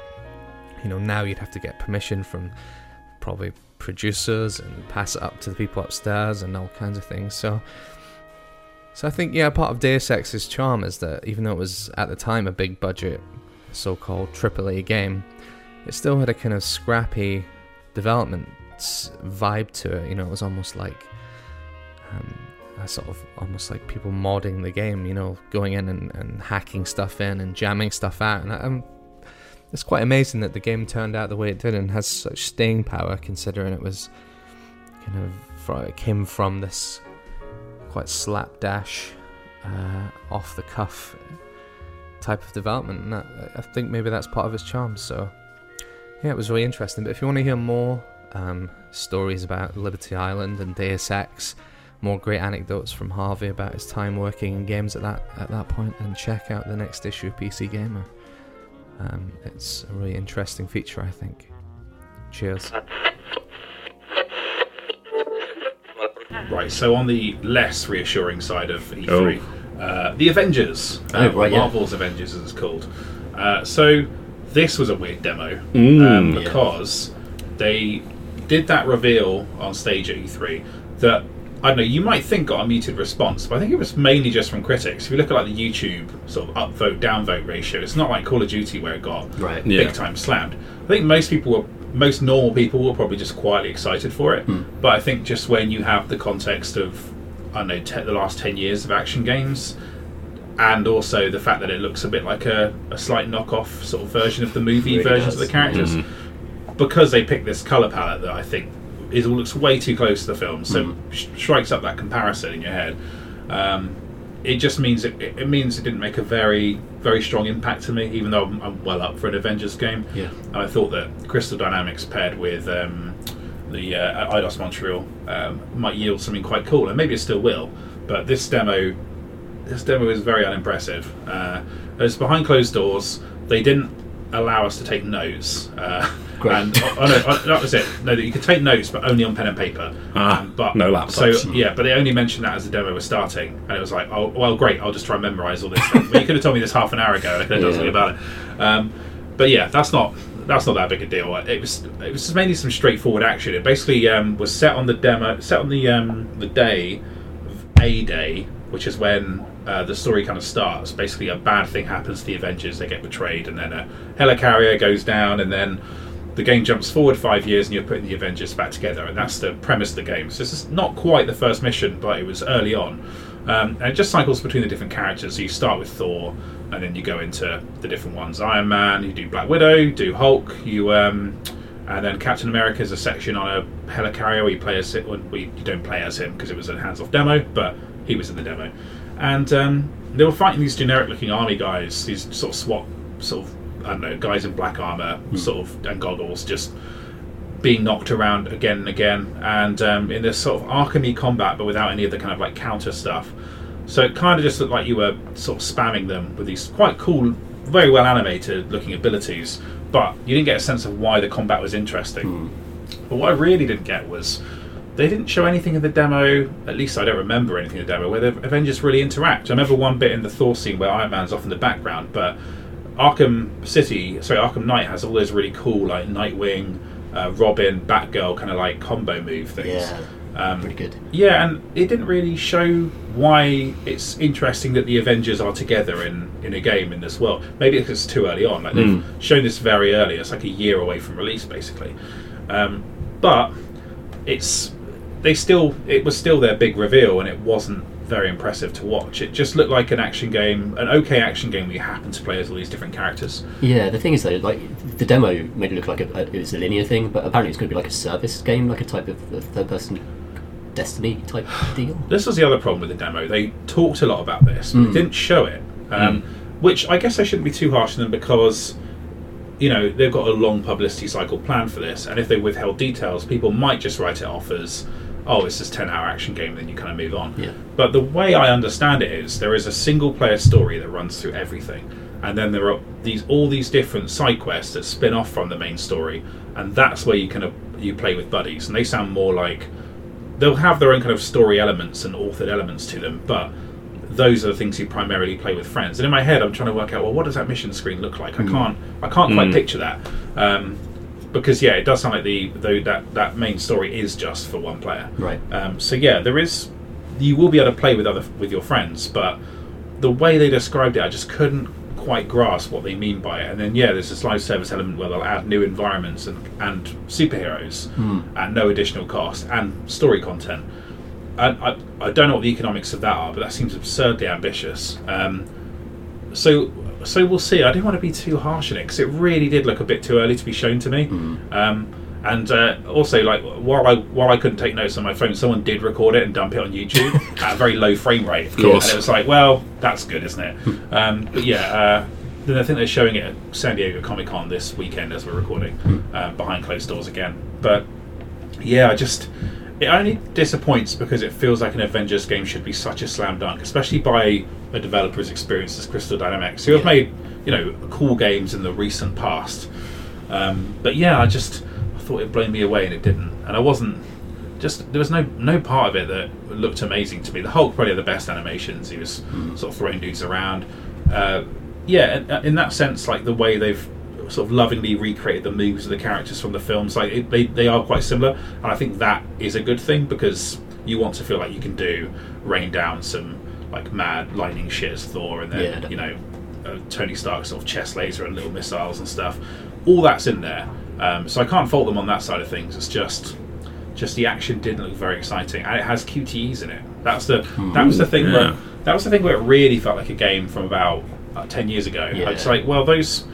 you know now you'd have to get permission from probably producers and pass it up to the people upstairs and all kinds of things so so I think yeah part of Deus Ex's charm is that even though it was at the time a big budget so-called AAA game it still had a kind of scrappy development vibe to it. You know it was almost like um, a sort of almost like people modding the game you know going in and, and hacking stuff in and jamming stuff out. And I'm it's quite amazing that the game turned out the way it did and has such staying power, considering it was kind of it came from this quite slapdash, uh, off the cuff type of development. And that, I think maybe that's part of its charm. So yeah, it was really interesting. But if you want to hear more um, stories about Liberty Island and Deus Ex, more great anecdotes from Harvey about his time working in games at that at that point, then check out the next issue of PC Gamer. Um, it's a really interesting feature, I think. Cheers. [laughs] Right, so on the less reassuring side of E3, uh, the Avengers. Oh, uh, right, yeah. Marvel's Avengers, as it's called. Uh, so this was a weird demo Mm, um, yeah. because they did that reveal on stage at E3 that I don't know. You might think got a muted response, but I think it was mainly just from critics. If you look at like the YouTube sort of upvote downvote ratio, it's not like Call of Duty where it got Right. Yeah. big time slammed. I think most people were, most normal people were probably just quietly excited for it. Hmm. But I think just when you have the context of, I don't know, te- the last 10 years of action games, and also the fact that it looks a bit like a, a slight knockoff sort of version of the movie Really versions does. of the characters, mm-hmm. because they picked this colour palette that I think is looks way too close to the film, so hmm. sh- strikes up that comparison in your head. Um, it just means it, it means it didn't make a very very strong impact to me, even though I'm, I'm well up for an Avengers game. Yeah. And I thought that Crystal Dynamics paired with um, the uh, Eidos Montreal um, might yield something quite cool, and maybe it still will. But this demo, this demo is very unimpressive. Uh, it's behind closed doors. They didn't allow us to take notes. Uh, [laughs] Great. And oh, oh, no, oh, that was it. No, that you could take notes, but only on pen and paper. Ah, but no laptops. So yeah, but they only mentioned that as the demo was starting, and it was like, oh well, great. I'll just try and memorize all this. stuff. but you could have told me this half an hour ago, and I could have done Yeah. something about it. Um, but yeah, that's not that's not that big a deal. It was it was just mainly some straightforward action. It basically um, was set on the demo, set on the um, the day of A Day, which is when uh, the story kind of starts. Basically, a bad thing happens to the Avengers; they get betrayed, and then a helicarrier goes down, and then the game jumps forward five years, and you're putting the Avengers back together, and that's the premise of the game. So this is not quite the first mission, but it was early on. Um, and it just cycles between the different characters. So you start with Thor, and then you go into the different ones. Iron Man, you do Black Widow, do Hulk, you um, and then Captain America is a section on a helicarrier where you play as well, you you don't play as him because it was a hands-off demo, but he was in the demo. And um, they were fighting these generic-looking army guys, these sort of SWAT sort of I don't know guys in black armor, sort of and goggles, just being knocked around again and again, and um, in this sort of Arkhamy combat, but without any of the kind of like counter stuff. So it kind of just looked like you were sort of spamming them with these quite cool, very well animated looking abilities, but you didn't get a sense of why the combat was interesting. But what I really didn't get was they didn't show anything in the demo. At least I don't remember anything in the demo where the Avengers really interact. I remember one bit in the Thor scene where Iron Man's off in the background, but Arkham City, sorry, Arkham Knight has all those really cool like Nightwing, uh, Robin, Batgirl kind of like combo move things. Yeah. Um, Pretty good. yeah, and it didn't really show why it's interesting that the Avengers are together in, in a game in this world. Maybe because it's too early on. Like they've shown this very early. It's like a year away from release, basically. Um, but it's they still it was still their big reveal, and it wasn't very impressive to watch. It just looked like an action game, an okay action game where you happen to play as all these different characters. Yeah, the thing is though, like the demo made it look like a, it was a linear thing, but apparently it's going to be like a service game, like a type of, third-person Destiny type deal. This was the other problem with the demo. They talked a lot about this, but they didn't show it. Um, Which I guess I shouldn't be too harsh on them because, you know, they've got a long publicity cycle planned for this, and if they withheld details, people might just write it off as, oh, it's this 10 hour action game, then you kind of move on. Yeah. But the way I understand it is there is a single player story that runs through everything. And then there are these all these different side quests that spin off from the main story, and that's where you kind of you play with buddies, and they sound more like they'll have their own kind of story elements and authored elements to them, but those are the things you primarily play with friends. And in my head, I'm trying to work out, well, what does that mission screen look like? I can't, I can't quite picture that, um, because yeah, it does sound like the though that that main story is just for one player. Right. Um, so yeah, there is, you will be able to play with other with your friends, but the way they described it, I just couldn't quite grasp what they mean by it. And then yeah, there's this live service element where they'll add new environments and, and superheroes at no additional cost and story content. And I, I don't know what the economics of that are, but that seems absurdly ambitious. Um, so so we'll see. I didn't want to be too harsh on it because it really did look a bit too early to be shown to me. Um, and uh, also, like while I while I couldn't take notes on my phone, someone did record it and dump it on YouTube [laughs] at a very low frame rate. Of course. And it was like, well, that's good, isn't it? [laughs] um, but yeah. Uh, then I think they're showing it at San Diego Comic Con this weekend as we're recording, uh, behind closed doors again. But yeah, I just it only disappoints because it feels like an Avengers game should be such a slam dunk, especially by a developer as experienced as Crystal Dynamics, who have made you know cool games in the recent past. Um, but yeah, I just I thought it blown me away and it didn't, and I wasn't just there was no no part of it that looked amazing to me. The Hulk probably had the best animations. He was sort of throwing dudes around. Uh, yeah, in, in that sense, like the way they've sort of lovingly recreated the moves of the characters from the films, like it, they they are quite similar, and I think that is a good thing because you want to feel like you can do rain down some like mad lightning shit as Thor, and then Yeah, you know uh, Tony Stark sort of chest laser and little missiles and stuff. All that's in there, um, so I can't fault them on that side of things. It's just just the action didn't look very exciting, and it has QTEs in it. That's the that was the thing Yeah. where that was the thing where it really felt like a game from about uh, ten years ago. Yeah. It's like well those.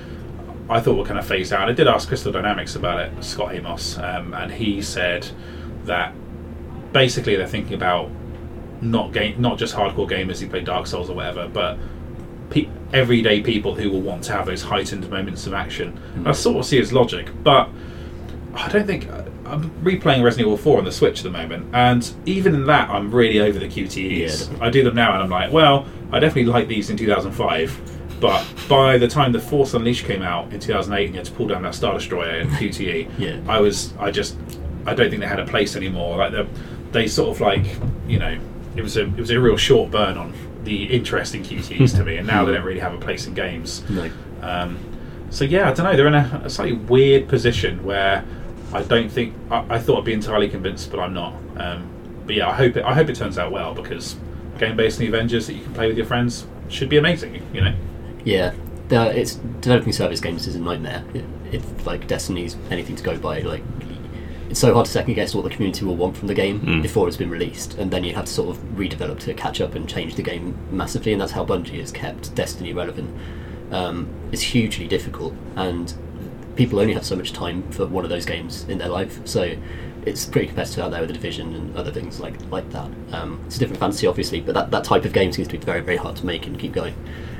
I thought were kind of phased out. I did ask Crystal Dynamics about it, Scot Amos, um, and he said that basically they're thinking about not game, not just hardcore gamers who play Dark Souls or whatever, but pe- everyday people who will want to have those heightened moments of action. I sort of see his logic, but I don't think I'm replaying Resident Evil 4 on the Switch at the moment, and even in that, I'm really over the Yeah, QTEs. definitely. I do them now, and I'm like, well, I definitely liked these in 2005. But by the time the Force Unleashed came out in 2008, and you had to pull down that Star Destroyer in QTE, Yeah. I was, I just, I don't think they had a place anymore. Like the, they sort of like, you know, it was a, it was a real short burn on the interesting QTEs to me, and now they don't really have a place in games. [laughs] No. Um, so yeah, I don't know. They're in a, a slightly weird position where I don't think I, I thought I'd be entirely convinced, but I'm not. Um, but yeah, I hope it. I hope it turns out well because game based on the Avengers that you can play with your friends should be amazing. You know. Yeah, the, it's developing service games is a nightmare. It, if like Destiny's anything to go by, like it's so hard to second guess what the community will want from the game before it's been released, and then you have to sort of redevelop to catch up and change the game massively, and that's how Bungie has kept Destiny relevant. Um, it's hugely difficult, and people only have so much time for one of those games in their life, so it's pretty competitive out there with the division and other things like like that. Um, it's a different fantasy, obviously, but that, that type of game seems to be very very hard to make and keep going.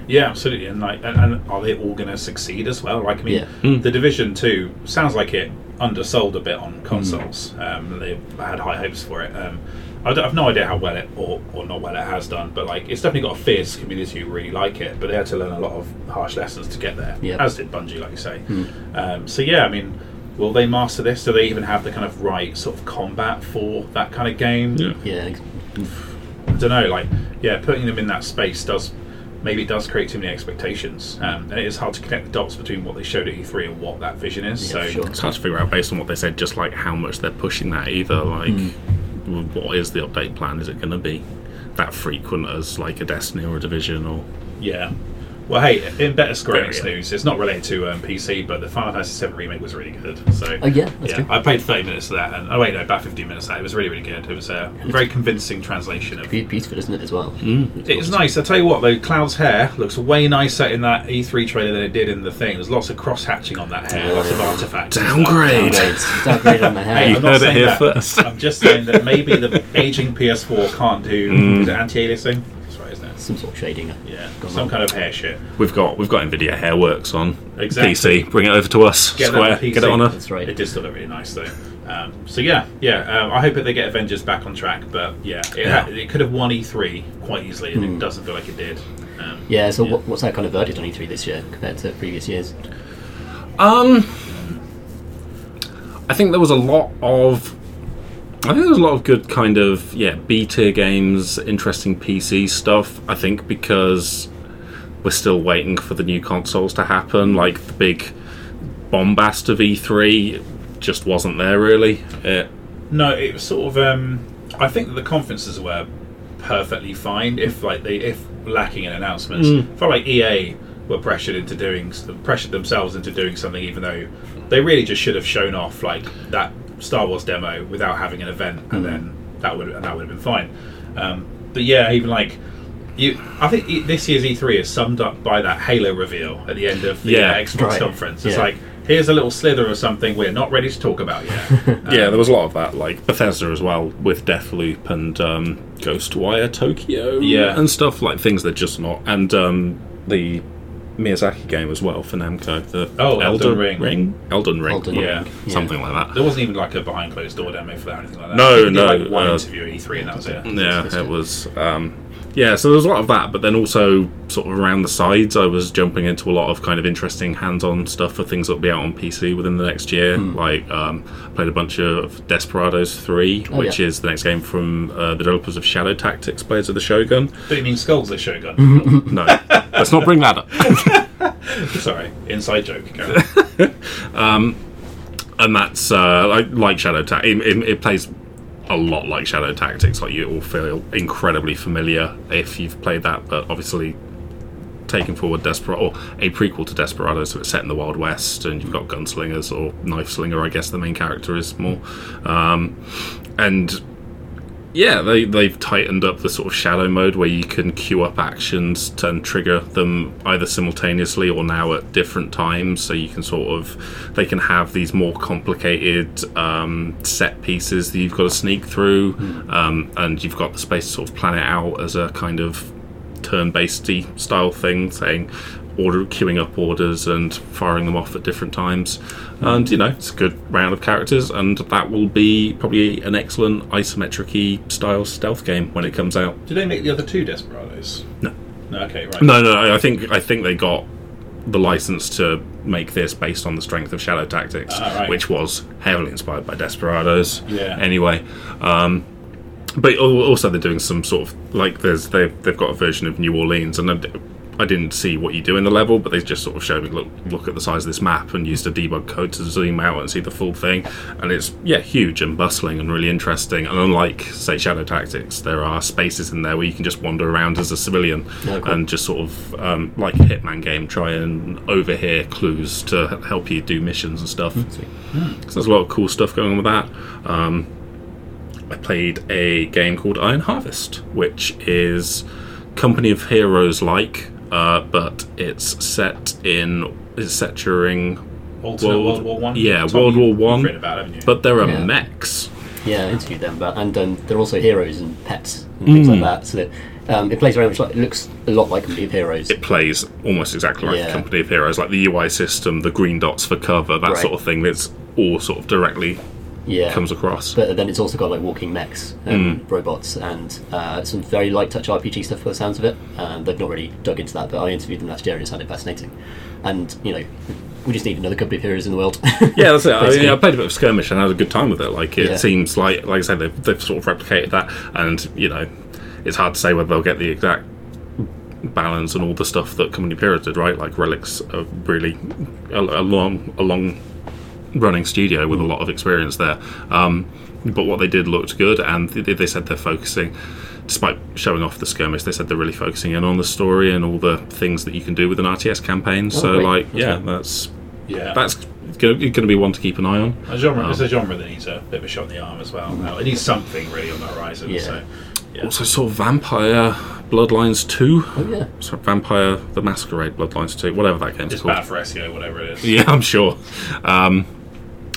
Yeah, absolutely. And like, and, and are they all going to succeed as well? Like, I mean, Yeah. the Division Two sounds like it undersold a bit on consoles. Um, they had high hopes for it. Um, I don't- I've no idea how well it or, or not well it has done, but like, it's definitely got a fierce community who really like it. But they had to learn a lot of harsh lessons to get there, Yeah. as did Bungie, like you say. Um, so yeah, I mean. Will they master this? Do they even have the kind of right sort of combat for that kind of game? Yeah. Yeah, I don't know, like, yeah, putting them in that space does maybe it does create too many expectations, um, and it is hard to connect the dots between what they showed at E3 and what that vision is. Yeah, so, sure. It's hard to figure out based on what they said, just like how much they're pushing that either. Like, what is the update plan? Is it going to be that frequent as like a Destiny or a Division or? yeah. Well, hey, in better Square Enix news, it's not related to um, PC, but the Final Fantasy VII remake was really good. So, Oh, yeah, that's yeah, true. I played 30 minutes of that, and oh wait, no, about 15 minutes of that. It was really, really good. It was a very convincing translation of beautiful, isn't it, as well? It is nice. I tell you what, though, Cloud's hair looks way nicer in that E3 trailer than it did in the thing. There's lots of cross hatching on that hair, lots of artifacts. and stuff. Downgrade. Downgrades. Downgrade on the Hey, hair. You I'm not heard it saying here that. first. I'm just saying that maybe the aging PS4 can't do is it anti-aliasing. That's right, isn't it? Some sort of shading. Yeah, Gone some wrong. kind of hair shit. We've got we've got Nvidia Hairworks on Exactly. PC. Bring it over to us, Get Square. on PC. Get it on a. That's right. It did still look really nice though. Um, so yeah, yeah. Um, I hope that they get Avengers back on track. But yeah, it, Yeah. Ha- it could have won E3 quite easily, and Hmm. it doesn't feel like it did. Um, Yeah, so What, what's that kind of verdict on E3 this year compared to previous years? Um, I think there was a lot of. I think there's a lot of good kind of yeah B tier games, interesting PC stuff. I think because we're still waiting for the new consoles to happen. Like the big bombast of E3 just wasn't there really. It, No, it was sort of. Um, I think that the conferences were perfectly fine if like they if lacking in announcements. Mm. felt like EA were pressured into doing pressured themselves into doing something, even though they really just should have shown off like that Star Wars demo without having an event, Mm. and then that would and that would have been fine. Um, but yeah, even like. You, I think e- this year's E3 is summed up by that Halo reveal at the end of the Yeah, uh, Xbox right. conference. It's Yeah. like here's a little slither of something we're not ready to talk about yet. [laughs] yeah, Um, there was a lot of that, like Bethesda as well, with Deathloop and um, Ghostwire Tokyo, Yeah. and stuff like things that just not, and um, the Miyazaki game as well for Namco, the Oh, Elden Ring. Elden Ring, Elden Yeah. Ring. something like that. There wasn't even like a behind closed door demo for that or anything like that. No, I did, no, Like one uh, interview at E3 and that was it. Yeah, it was. Um, yeah, so there's a lot of that, but then also sort of around the sides, I was jumping into a lot of kind of interesting hands-on stuff for things that'll be out on PC within the next year. Like, um, played a bunch of Desperados 3, Oh, which yeah. is the next game from uh, the developers of Shadow Tactics, Blades of the Shogun. Do you mean Skulls the Shogun? [laughs] No, let's not bring that up. [laughs] Sorry, inside joke. On. [laughs] and that's uh, like, like Shadow Tactics. It, it, it plays a lot like Shadow Tactics. Like you all feel incredibly familiar if you've played that, but obviously taking forward Desperado or a prequel to Desperado, so it's set in the Wild West, and you've got gunslingers or knife slinger. I guess the main character is more, um, and yeah, they they've tightened up the sort of shadow mode where you can queue up actions to, and trigger them either simultaneously or now at different times. So you can sort of they can have these more complicated um, set pieces that you've got to sneak through, um, and you've got the space to sort of plan it out as a kind of turn-based style thing, saying order queuing up orders and firing them off at different times. And you know, it's a good round of characters, and that will be probably an excellent isometric style stealth game when it comes out. Did they make the other two Desperados? No. No. Okay. Right. No, no, I think I think they got the license to make this based on the strength of Shadow Tactics, Ah, right. which was heavily inspired by Desperados. Yeah. Anyway, um, but also they're doing some sort of like there's they've they've got a version of New Orleans, and I, didn't see what you do in the level, but they just sort of showed me look look at the size of this map and used a debug code to zoom out and see the full thing, and it's yeah huge and bustling and really interesting. And unlike say Shadow Tactics, there are spaces in there where you can just wander around as a civilian Oh, cool. and just sort of um, like a Hitman game, try and overhear clues to help you do missions and stuff. Sweet. So there's a lot of cool stuff going on with that. Um, I played a game called Iron Harvest, which is Company of Heroes like, uh, but it's set in it's set during Alternate World- World, War One. yeah, Tom, World War One. read about, haven't you? but there are Yeah. mechs. Yeah, I interviewed them about, and um, they're also heroes and pets and things like that. So that, um, it plays very much like it looks a lot like Company of Heroes. It plays almost exactly like Yeah. Company of Heroes, like the UI system, the green dots for cover, that Right. sort of thing. That's all sort of directly yeah, comes across. but then it's also got like walking mechs and robots and uh, some very light touch RPG stuff for the sounds of it. Um, they've not really dug into that, but I interviewed them last year and it sounded fascinating. And you know, we just need another Company of Heroes in the world. Yeah, that's it. [laughs] I, mean. I played a bit of skirmish and I had a good time with it. Like it Yeah. seems like, like I said, they've, they've sort of replicated that, and you know, it's hard to say whether they'll get the exact balance and all the stuff that Company of Heroes did. Right, like Relics are really a, a long, a long running studio with a lot of experience there. Um, but what they did looked good, and they, they said they're focusing. Despite showing off the skirmish, they said they're really focusing in on the story and all the things that you can do with an RTS campaign. so, great. like, That's yeah, good. that's yeah, that's going to be one to keep an eye on. a genre. Oh. It's a genre that needs a bit of a shot in the arm as well. Now, it needs something really on the horizon. Yeah. So, yeah. Also saw Vampire Bloodlines 2. oh yeah, Sorry, Vampire the Masquerade Bloodlines 2, whatever that game's it's called. bad for SEO, whatever it is. [laughs] Yeah, I'm sure. Um,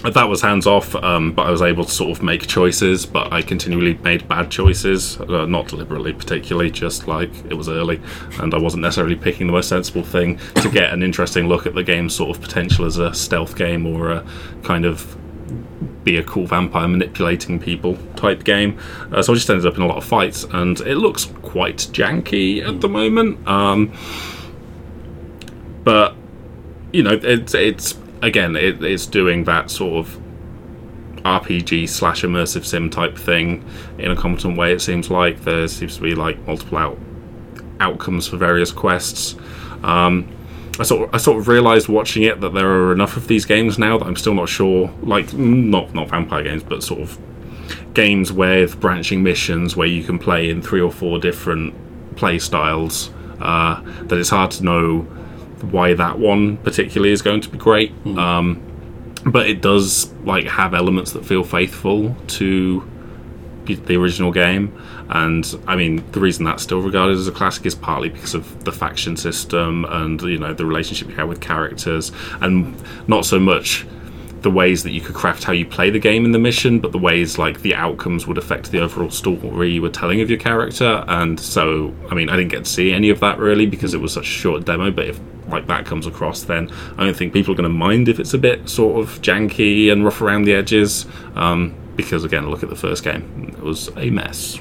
that was hands off, um, but I was able to sort of make choices, but I continually made bad choices. Uh, not deliberately, particularly, just like it was early, and I wasn't necessarily picking the most sensible thing to get an interesting look at the game's sort of potential as a stealth game or a kind of be a cool vampire manipulating people type game. Uh, so I just ended up in a lot of fights, and it looks quite janky at the moment. Um, but you know, it's it's again, it, it's doing that sort of RPG slash immersive sim type thing in a competent way. It seems like there seems to be like multiple out outcomes for various quests. Um, I sort of, I sort of realized watching it that there are enough of these games now that I'm still not sure. Like not not vampire games, but sort of games with branching missions where you can play in three or four different play styles. Uh, that it's hard to know why that one particularly is going to be great. Um, but it does like have elements that feel faithful to the original game. And i mean the reason that's still regarded as a classic is partly because of the faction system and you know the relationship you have with characters. And not so much the ways that you could craft how you play the game in the mission but the ways like the outcomes would affect the overall story you were telling of your character. And so i mean i didn't get to see any of that really because it was such a short demo but if like that comes across then i don't think people are going to mind if it's a bit sort of janky and rough around the edges um, because again look at the first game it was a mess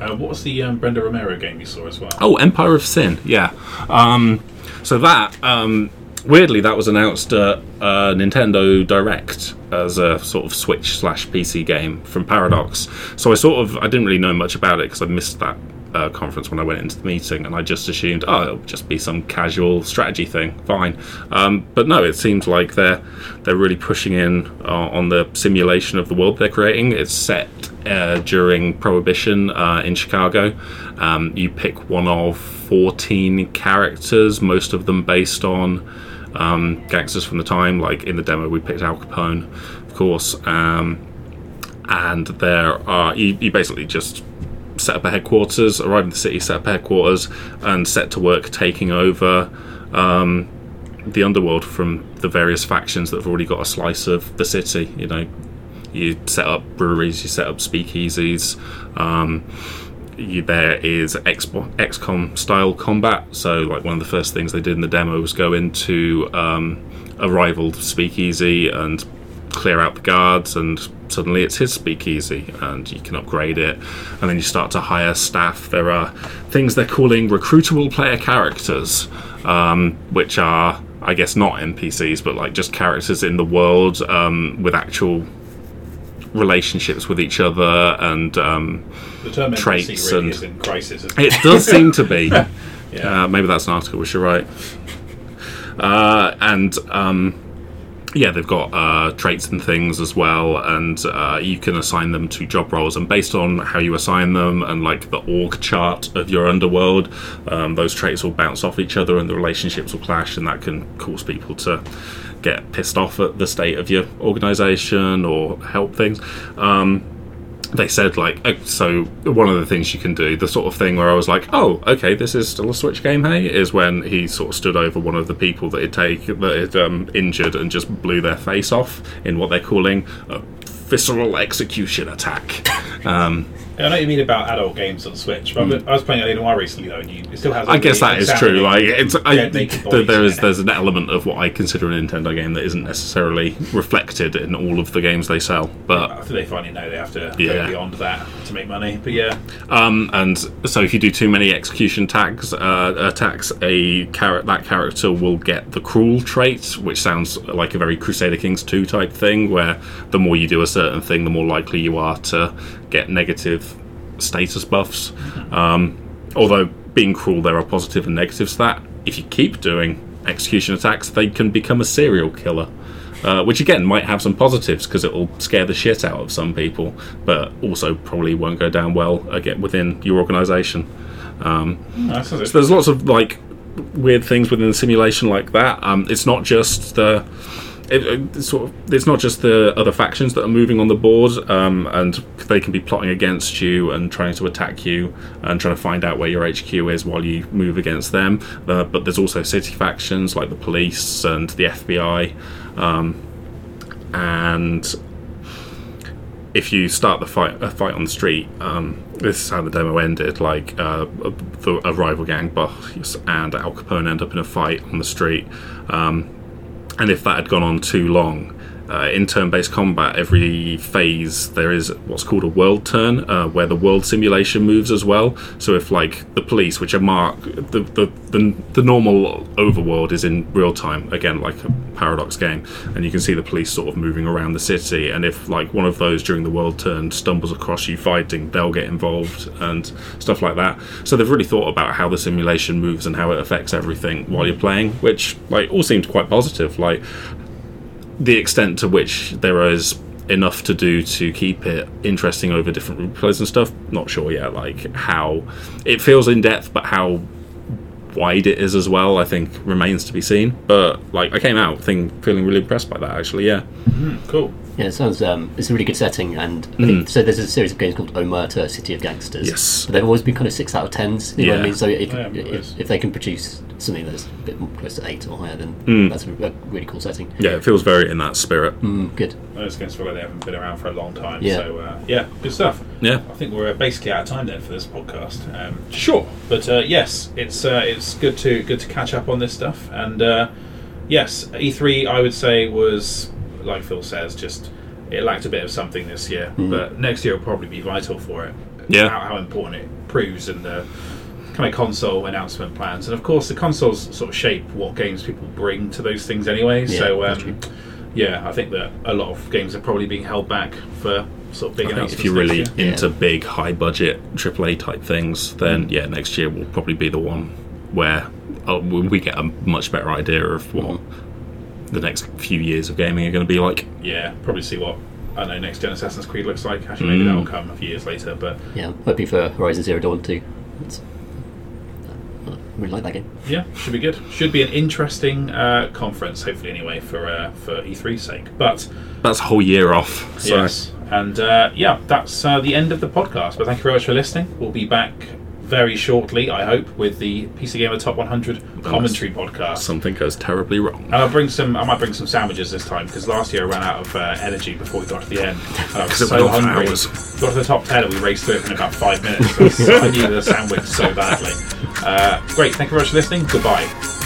Uh, what was the um, Brenda Romero game you saw as well? Oh, Empire of Sin, yeah. Um, so that um, weirdly that was announced at uh, Nintendo Direct as a sort of Switch slash PC game from Paradox. So I sort of I didn't really know much about it because I missed that. Uh, conference when I went into the meeting, and I just assumed, oh, it'll just be some casual strategy thing, fine. Um, but no, it seems like they're they're really pushing in uh, on the simulation of the world they're creating. It's set uh, during Prohibition uh, in Chicago. Um, you pick one of 14 characters, most of them based on um, gangsters from the time. Like in the demo, we picked Al Capone, of course. Um, and there are, you, you basically just set up a headquarters, arrive in the city, set up headquarters, and set to work taking over um, the underworld from the various factions that have already got a slice of the city. You know, you set up breweries, you set up speakeasies. Um, you, there is XCOM style combat. So, like one of the first things they did in the demo was go into um, a rival speakeasy and clear out the guards, and suddenly it's his speakeasy, and you can upgrade it. And then you start to hire staff. There are things they're calling recruitable player characters, um, which are, I guess, not NPCs, but like just characters in the world um, with actual relationships with each other and um, the term traits really and- crisis. It? it does seem to be. [laughs] Yeah. Uh, maybe that's an article we should write. Uh, and um, yeah, they've got uh, traits and things as well, and uh, you can assign them to job roles. And based on how you assign them and like the org chart of your underworld, um, those traits will bounce off each other, and the relationships will clash, and that can cause people to get pissed off at the state of your organization or help things. Um, they said like uh, so one of the things you can do the sort of thing where i was like oh okay this is still a switch game hey is when he sort of stood over one of the people that had take that had um, injured and just blew their face off in what they're calling a visceral execution attack. [laughs] Um, I know what you mean about adult games on Switch, but I was playing L.A. Noire recently though, and you, it still has. I guess that is true. Like it's, I, there in there's an element of what I consider a Nintendo game that isn't necessarily reflected in all of the games they sell. But I think they finally know they have to Yeah. go beyond that to make money. But yeah, Um, and so if you do too many execution tags uh, attacks, a char- that character will get the cruel trait, which sounds like a very Crusader Kings 2 type thing, where the more you do a certain thing, the more likely you are to get negative status buffs. Um, although being cruel, there are positive and negatives to that. If you keep doing execution attacks, they can become a serial killer. Uh, which again might have some positives because it will scare the shit out of some people, but also probably won't go down well again within your organisation. That So there's lots of like weird things within the simulation like that. Um, it's not just the it, it's sort of it's not just the other factions that are moving on the board, um, and they can be plotting against you and trying to attack you and trying to find out where your HQ is while you move against them. Uh, but there's also city factions like the police and the FBI, um, and if you start the fight a fight on the street, um, this is how the demo ended. Like uh, the, a rival gang boss and Al Capone end up in a fight on the street, um, and if that had gone on too long. Uh, in turn-based combat, every phase there is what's called a world turn, uh, where the world simulation moves as well. So if, like, the police, which are marked, the, the the the normal overworld is in real time, again, like a paradox game, and you can see the police sort of moving around the city. And if, like, one of those during the world turn stumbles across you fighting, they'll get involved and stuff like that. So they've really thought about how the simulation moves and how it affects everything while you're playing, which, like, all seemed quite positive. Like, the extent to which there is enough to do to keep it interesting over different replays and stuff not sure yet like how it feels in depth but how wide it is as well i think remains to be seen but like i came out thing feeling really impressed by that actually yeah mm-hmm, cool. Yeah, it sounds. Um, it's a really good setting, and I think, so. There's a series of games called Omerta, City of Gangsters. Mm. Yes. but they've always been kind of six out of tens. You know what I Yeah. mean? So if, I if, if they can produce something that's a bit more close to eight or higher, then Mm. that's a, a really cool setting. yeah it feels very in that spirit Mm, good. I was going to feel like they haven't been around for a long time. Yeah. So uh, yeah, good stuff. yeah I think we're basically out of time then for this podcast. Um, sure, but uh, yes, it's uh, it's good to good to catch up on this stuff. And uh, yes, E3 I would say was like Phil says, just it lacked a bit of something this year, but next year will probably be vital for it. Yeah. how, how important it proves in the kind of console announcement plans. And of course, the consoles sort of shape what games people bring to those things anyway. Yeah, so um, yeah, I think that a lot of games are probably being held back for sort of big I think announcements. if you're really next year. Yeah. into big, high budget AAA type things, then yeah, next year will probably be the one where uh, we we get a much better idea of what the next few years of gaming are going to be like. yeah, probably see what I know next gen Assassin's Creed looks like. Actually, maybe Mm. that will come a few years later. But Yeah, I'm hoping for Horizon Zero Dawn too. It's, I really like that game. yeah, should be good. Should be an interesting uh, conference, hopefully anyway, for uh, for E3's sake. But That's a whole year off. So yes, and uh, yeah, that's uh, the end of the podcast. But thank you very much for listening. We'll be back very shortly, I hope, with the PC Gamer Top 100 commentary podcast. something goes terribly wrong. And I'll bring some. I might bring some sandwiches this time because last year I ran out of uh, energy before we got to the end. [laughs] I was it so went on for hungry. hours. Got to the top ten and we raced through it in about five minutes. [laughs] I needed a sandwich so badly. Uh, great. Thank you very much for listening. Goodbye.